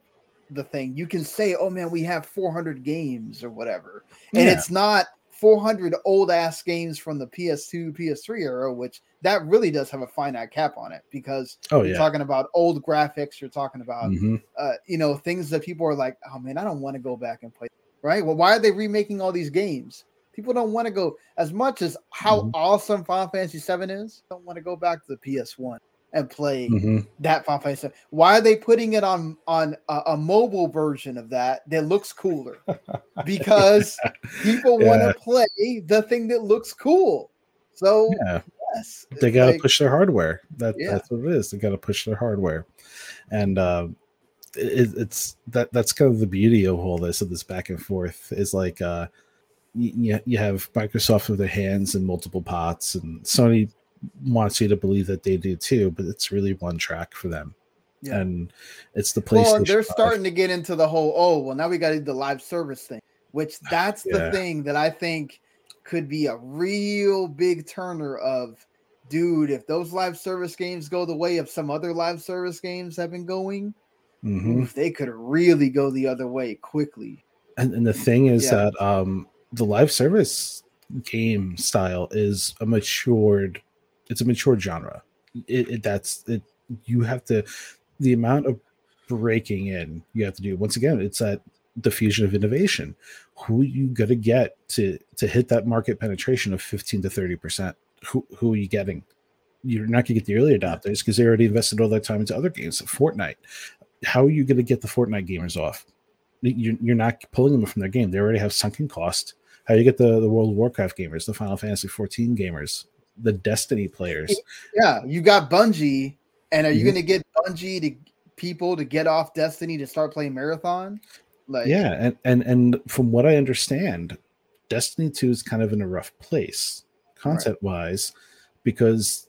the thing. You can say, "Oh man, we have 400 games or whatever," and Yeah. it's not 400 old ass games from the PS2, PS3 era, which that really does have a finite cap on it because Oh you're talking about old graphics. You're talking about Mhm. uh, you know, things that people are like, oh man, I don't want to go back and play. Right? Well, why are they remaking all these games? People don't want to go as much as how Mhm. awesome Final Fantasy VII is. Don't want to go back to the PS1 and play Mhm. that Final Fantasy. Why are they putting it on on a, a mobile version of that that looks cooler? Because people want to play the thing that looks cool. So Yeah. yes, they got to like- push their hardware. That Yeah. that's what it is. They got to push their hardware, and uh, it, it's that that's kind of the beauty of all this of this back and forth is like uh, you you have Microsoft with their hands in multiple pots, and Sony wants you to believe that they do too, but it's really one track for them, Yeah. and it's the place Well, they're 5. starting to get into the whole, oh, well, now we got to do the live service thing, which that's the Yeah. thing that I think could be a real big turner of, dude, if those live service games go the way of some other live service games have been going, Mhm. oof, they could really go the other way quickly. And, and the thing is Yeah. that um, the live service game style is a matured, it's a mature genre. It, it that's it. You have to the amount of breaking in you have to do. Once again, it's that diffusion of innovation. Who you gonna get to to hit that market penetration of fifteen to thirty percent? Who who are you getting? You're not going to get the early adopters because they already invested all their time into other games. Fortnite. How are you going to get the Fortnite gamers off? you're, you're not pulling them from their game. They already have sunken cost. How do you get the, the World of Warcraft gamers, the Final Fantasy 14 gamers, the Destiny players? Yeah, you got Bungie, and are you Mhm. going to get Bungie to people to get off Destiny to start playing Marathon? Like, Yeah, and and and from what I understand, Destiny 2 is kind of in a rough place content wise because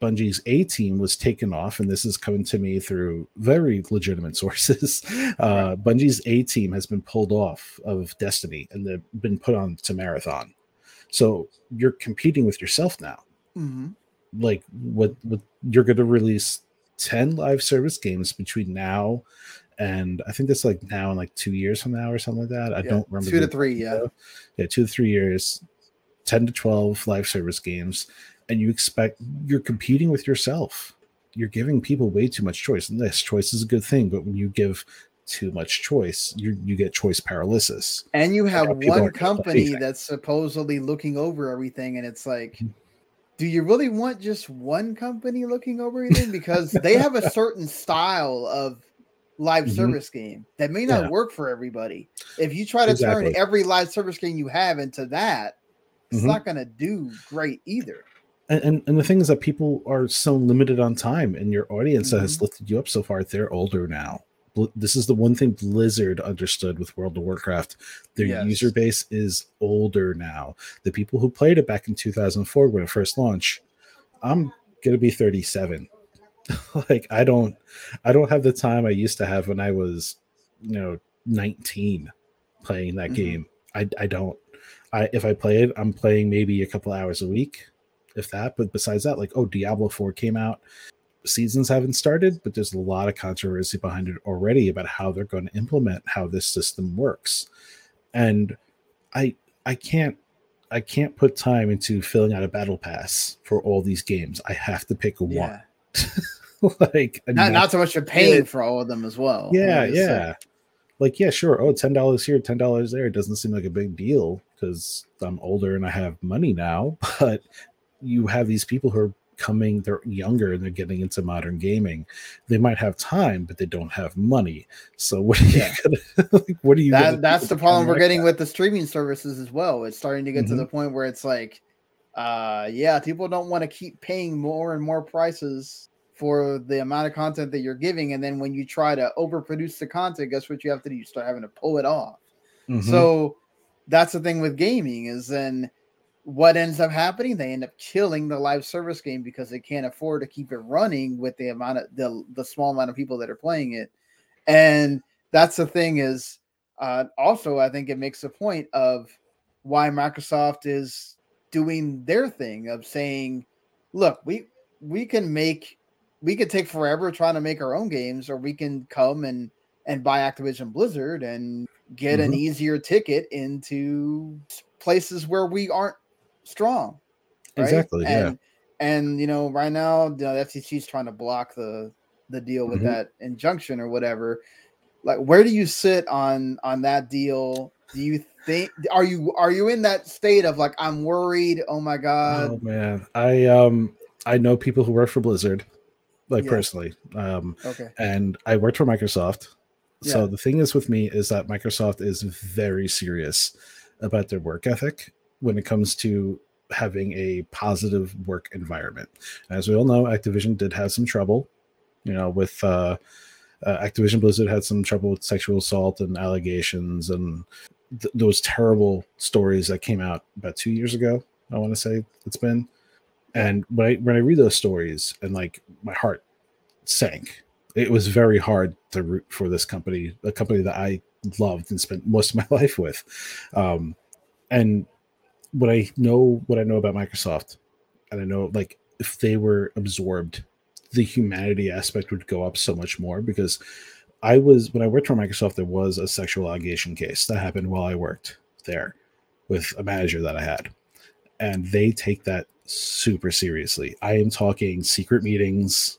Bungie's A team was taken off, and this is coming to me through very legitimate sources. Uh, Bungie's A team has been pulled off of Destiny and they've been put on to Marathon. So you're competing with yourself now. Mhm. like what what you're going to release 10 live service games between now and i think that's like now and like two years from now or something like that i Yeah, don't remember two to the- three, yeah. yeah two to three years 10 to 12 live service games and you expect you're competing with yourself you're giving people way too much choice and this choice is a good thing but when you give too much choice you you get choice paralysis And you have one aren't gonna play company that's supposedly looking over everything, and it's like, Mhm. do you really want just one company looking over everything? Because they have a certain style of live Mhm. service game that may not Yeah. work for everybody. If you try to Exactly. turn every live service game you have into that, it's Mhm. not going to do great either. and, and and the thing is that people are so limited on time and your audience that has Mhm. lifted you up so far they're older now this is the one thing blizzard understood with world of warcraft. Their Yes. user base is older now. The people who played it back in 2004 when it first launched i'm gonna be 37 like i don't i don't have the time i used to have when i was you know 19 playing that Mhm. game. I i don't i if i play it i'm playing maybe a couple hours a week if that but besides that like oh diablo 4 came out seasons haven't started, but there's a lot of controversy behind it already about how they're going to implement how this system works. And I I can't I can't put time into filling out a battle pass for all these games. I have to pick Yeah. one. like Not not so much you're paying for all of them as well. yeah, Like, it's like- yeah. Like, yeah, sure. Oh, ten dollars here, ten dollars there. It doesn't seem like a big deal because I'm older and I have money now. But you have these people who are coming, they're younger and they're getting into modern gaming. They might have time, but they don't have money. So what are you Yeah. gonna like, what are you that that's the problem we're like getting that? with the streaming services as well. It's starting to get to Mhm. the point where it's like, uh, yeah, people don't want to keep paying more and more prices for the amount of content that you're giving, and then when you try to overproduce the content, guess what you have to do? You start having to pull it off. Mhm. So that's the thing with gaming is then what ends up happening? They end up killing the live service game because they can't afford to keep it running with the amount of the the small amount of people that are playing it. And that's the thing is uh, also I think it makes a point of why Microsoft is doing their thing of saying, look, we we can make we could take forever trying to make our own games, or we can come and and buy Activision Blizzard and get an Mhm. easier ticket into places where we aren't strong. right? Exactly, yeah. And, and you know, right now the FTC is trying to block the the deal with Mhm. that injunction or whatever. Like, where do you sit on on that deal? Do you think are you are you in that state of like I'm worried? Oh my god! oh man. I um I know people who work for Blizzard, like Yeah. personally. Um Okay, and I worked for Microsoft. So Yeah. the thing is with me is that Microsoft is very serious about their work ethic when it comes to having a positive work environment. As we all know, Activision did have some trouble, you know, with uh, uh, Activision Blizzard had some trouble with sexual assault and allegations and th- those terrible stories that came out about two years ago. I want to say it's been. And when I when I read those stories and like my heart sank it was very hard to root for this company, a company that I loved and spent most of my life with. Um, and what I know, what I know about Microsoft, and I know like if they were absorbed, the humanity aspect would go up so much more because I was when I worked for Microsoft, there was a sexual allegation case that happened while I worked there with a manager that I had, and they take that super seriously. I am talking secret meetings,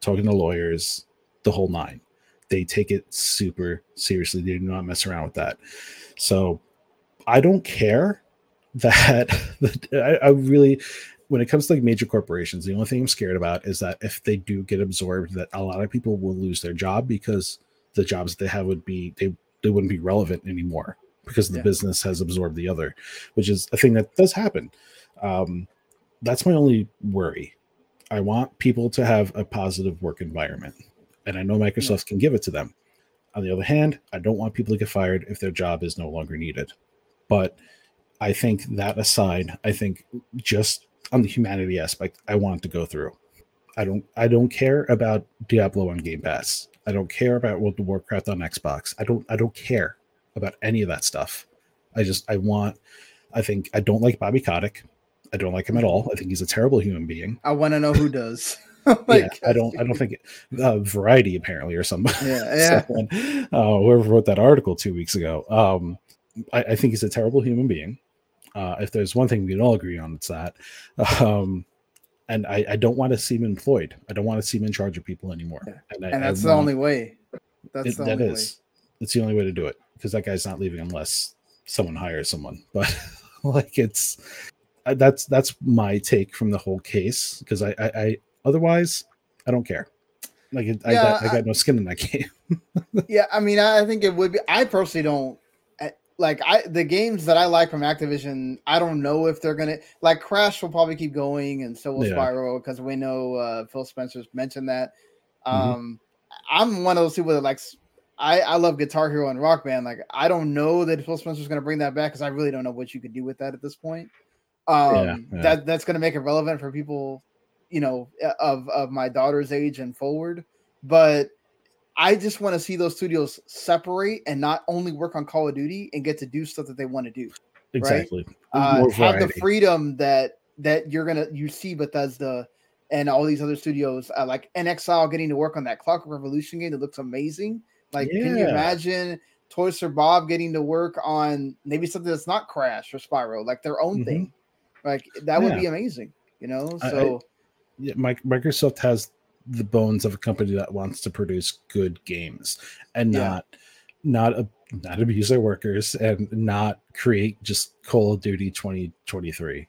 talking to lawyers, the whole nine. They take it super seriously. They do not mess around with that. So I don't care that I, I really when it comes to like major corporations, the only thing I'm scared about is that if they do get absorbed, that a lot of people will lose their job because the jobs that they have would be they they wouldn't be relevant anymore because the Yeah. business has absorbed the other, which is a thing that does happen. Um, that's my only worry. I want people to have a positive work environment, and I know Microsoft can give it to them. On the other hand, I don't want people to get fired if their job is no longer needed. But I think that aside, I think just on the humanity aspect, I want to go through. I don't I don't care about Diablo on Game Pass. I don't care about World of Warcraft on Xbox. I don't I don't care about any of that stuff. I just I want I think I don't like Bobby Kotick. I don't like him at all. I think he's a terrible human being. I want to know who does. yeah, I don't I don't think uh, Variety apparently or somebody Yeah, yeah. someone, uh, whoever wrote that article two weeks ago. Um, I, I think he's a terrible human being. Uh, if there's one thing we can all agree on, it's that. Um, and I, I don't want to see him employed. I don't want to see him in charge of people anymore. And, I, and I that's the want- only way. That's it- the that only is. It's the only way to do it because that guy's not leaving unless someone hires someone. But like it's uh, that's that's my take from the whole case because I, I I otherwise I don't care. Like it, I got I I- got no skin in that game. Yeah, I mean, I think it would be. I personally don't like I the games that I like from Activision. I don't know if they're gonna like Crash will probably keep going, and so will Yeah. Spyro because we know uh, Phil Spencer's mentioned that. Mhm. Um, I'm one of those people that likes. I, I love Guitar Hero and Rock Band. Like I don't know that Phil Spencer's going to bring that back because I really don't know what you could do with that at this point. Um, Yeah, yeah. that that's going to make it relevant for people, you know, of of my daughter's age and forward. But I just want to see those studios separate and not only work on Call of Duty and get to do stuff that they want to do. exactly. Uh, More have the freedom that that you're gonna you see Bethesda and all these other studios, uh, like inXile getting to work on that Clock Revolution game that looks amazing. Like, can you imagine Toys for Bob getting to work on maybe something that's not Crash or Spyro, like their own Mhm. thing? Like that would be amazing, you know. I- I- So yeah, Mike, Microsoft has the bones of a company that wants to produce good games and Yeah. not not a, not abuse their workers and not create just Call of Duty 2023.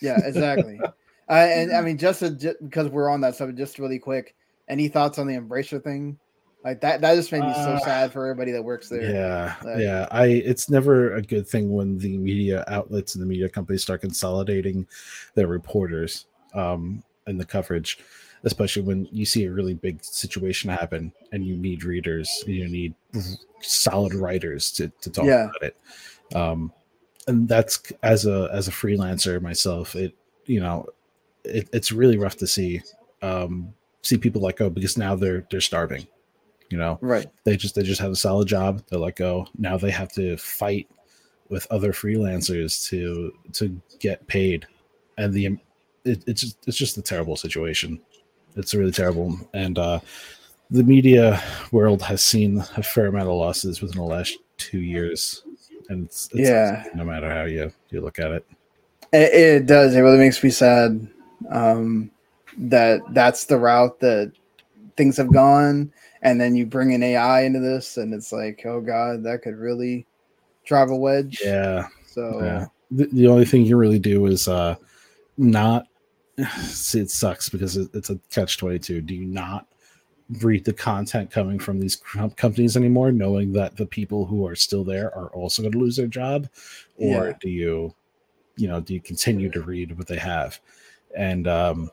yeah, exactly. uh, and I mean, just, to, ju- because we're on that subject, just really quick. Any thoughts on the Embracer thing? Like that, that just made me so Uh, sad for everybody that works there. Yeah, Like- yeah. I it's never a good thing when the media outlets and the media companies start consolidating their reporters um and the coverage, especially when you see a really big situation happen and you need readers, you need solid writers to, to talk Yeah. about it. Um and that's as a as a freelancer myself, it you know, it, it's really rough to see um see people let go because now they're they're starving. You know, Right. they just they just have a solid job they let go now they have to fight with other freelancers to to get paid and the it, it's just it's just a terrible situation it's really terrible and uh the media world has seen a fair amount of losses within the last two years and it's, it's Yeah. no matter how you you look at it It, it does. It really makes me sad um, that that's the route that things have gone. And then you bring an AI into this, and it's like, oh god, that could really drive a wedge. yeah So Yeah. The, the only thing you really do is uh not see it sucks because it, it's a catch 22 do you not read the content coming from these companies anymore knowing that the people who are still there are also going to lose their job? Or Yeah. do you you know do you continue to read what they have? And um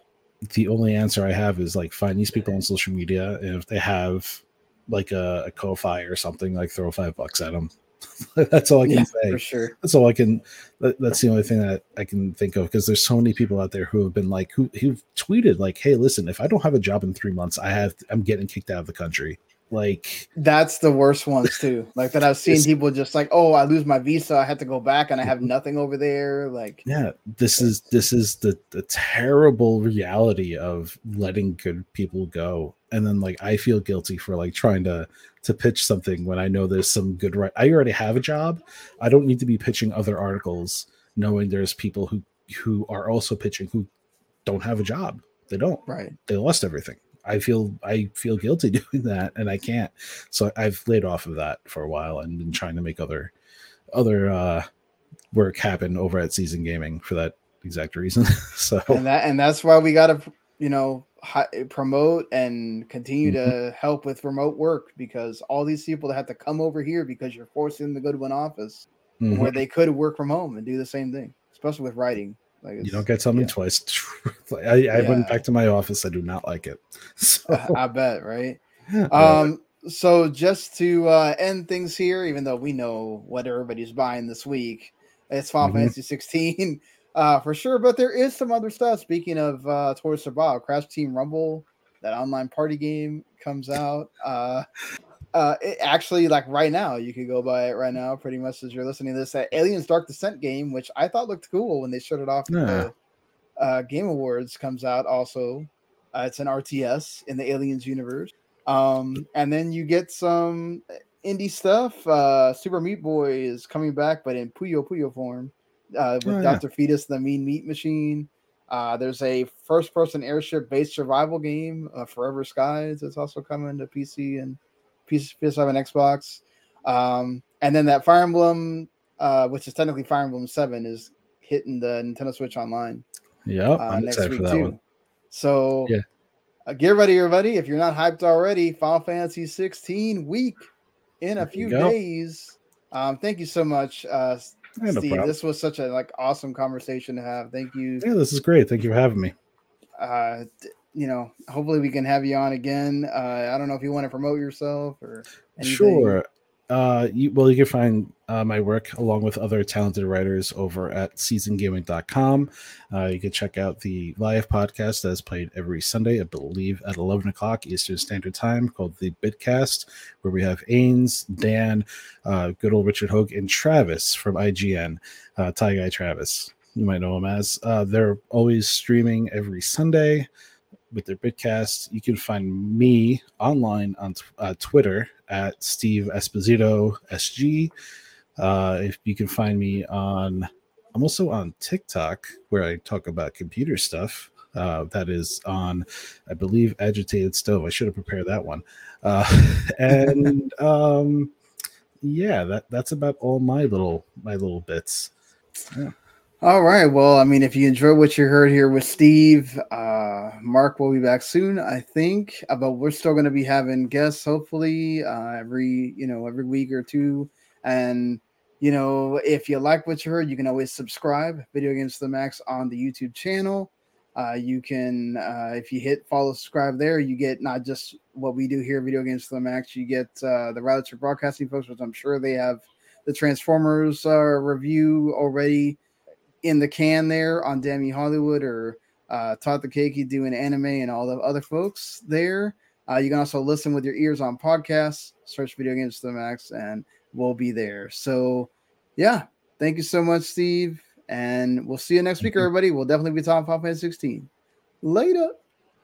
the only answer i have is like find these people on social media and if they have like a, a ko-fi or something like throw five bucks at them that's all i can yeah, say for sure. that's all I can. That, that's the only thing that I can think of because there's so many people out there who have been like, who who've tweeted like, "Hey, listen, if I don't have a job in three months, I have I'm getting kicked out of the country." Like, That's the worst ones too. Like that I've seen people just like, oh, I lose my visa, I have to go back, and I have nothing over there. Like, yeah, this is this is the the terrible reality of letting good people go, and then like I feel guilty for like trying to to pitch something when I know there's some good right. I already have a job. I don't need to be pitching other articles, knowing there's people who who are also pitching who don't have a job. They don't. right. they lost everything. I feel I feel guilty doing that, and I can't. So I've laid off of that for a while and been trying to make other other uh, work happen over at Seasoned Gaming for that exact reason. so and that and that's why we got to you know hi, promote and continue Mm-hmm. to help with remote work because all these people that have to come over here because you're forcing the to go to an office mhm, where they could work from home and do the same thing especially with writing like you don't get something yeah. twice. I, I Yeah. went back to my office. I do not like it. So I bet right yeah, um so just to uh end things here even though we know what everybody's buying this week it's final Mhm. fantasy 16 uh for sure but there is some other stuff. Speaking of uh towards survival crash team rumble that online party game comes out. Uh uh it actually like right now you could go buy it right now pretty much as you're listening to this that aliens dark descent game which i thought looked cool when they showed it off at Yeah. the uh game awards comes out also. Uh, it's an rts in the aliens universe. Um, and then you get some indie stuff. Uh, Super Meat Boy is coming back, but in Puyo Puyo form uh, with Oh, yeah. Dr. Fetus, the Mean Meat Machine. Uh, there's a first person airship based survival game, uh, Forever Skies, that's also coming to PC and PS- PS5 and Xbox. Um, and then that Fire Emblem, uh, which is technically Fire Emblem 7, is hitting the Nintendo Switch Online yeah, uh, I'm next excited week for that too. one. So Yeah. uh, get ready, everybody. If you're not hyped already, Final Fantasy 16 week in a There few days. Um, thank you so much, uh, Yeah, no Steve. problem. This was such a like awesome conversation to have. Thank you. Yeah, this is great. Thank you for having me. Uh, you know, hopefully we can have you on again. Uh, I don't know if you want to promote yourself or anything. Sure. Uh, you, well, you can find uh, my work along with other talented writers over at seasonedgaming.com. Uh, you can check out the live podcast that is played every Sunday, I believe, at 11 o'clock Eastern Standard Time called the Bitcast, where we have Ains, Dan, uh, good old Richard Hogue, and Travis from IGN, uh, Guy Travis. you might know him as. Uh, they're always streaming every Sunday with their Bitcast. You can find me online on uh, Twitter at Steve Esposito SG. Uh, if you can find me on, I'm also on TikTok where I talk about computer stuff. Uh, that is on, I believe, Agitated Stove. I should have prepared that one. Uh, and um, yeah, that that's about all my little my little bits. Yeah. All right. Well, I mean, if you enjoy what you heard here with Steve, uh, Mark will be back soon, I think. Uh, but we're still going to be having guests, hopefully, uh, every you know every week or two. And you know, if you like what you heard, you can always subscribe. Video Games to the Max on the YouTube channel. Uh, you can, uh, if you hit follow, subscribe there, you get not just what we do here, Video Games to the Max. You get uh, the Routes Broadcasting folks, which I'm sure they have the Transformers uh, review already in the can there on Dammy Hollywood or uh, Todd the Keiki doing anime and all the other folks there. Uh, you can also listen with your ears on podcasts, search video games to the max, and we'll be there. So, yeah, thank you so much, Steve. And we'll see you next week, everybody. We'll definitely be talking Final Fantasy 16. Later.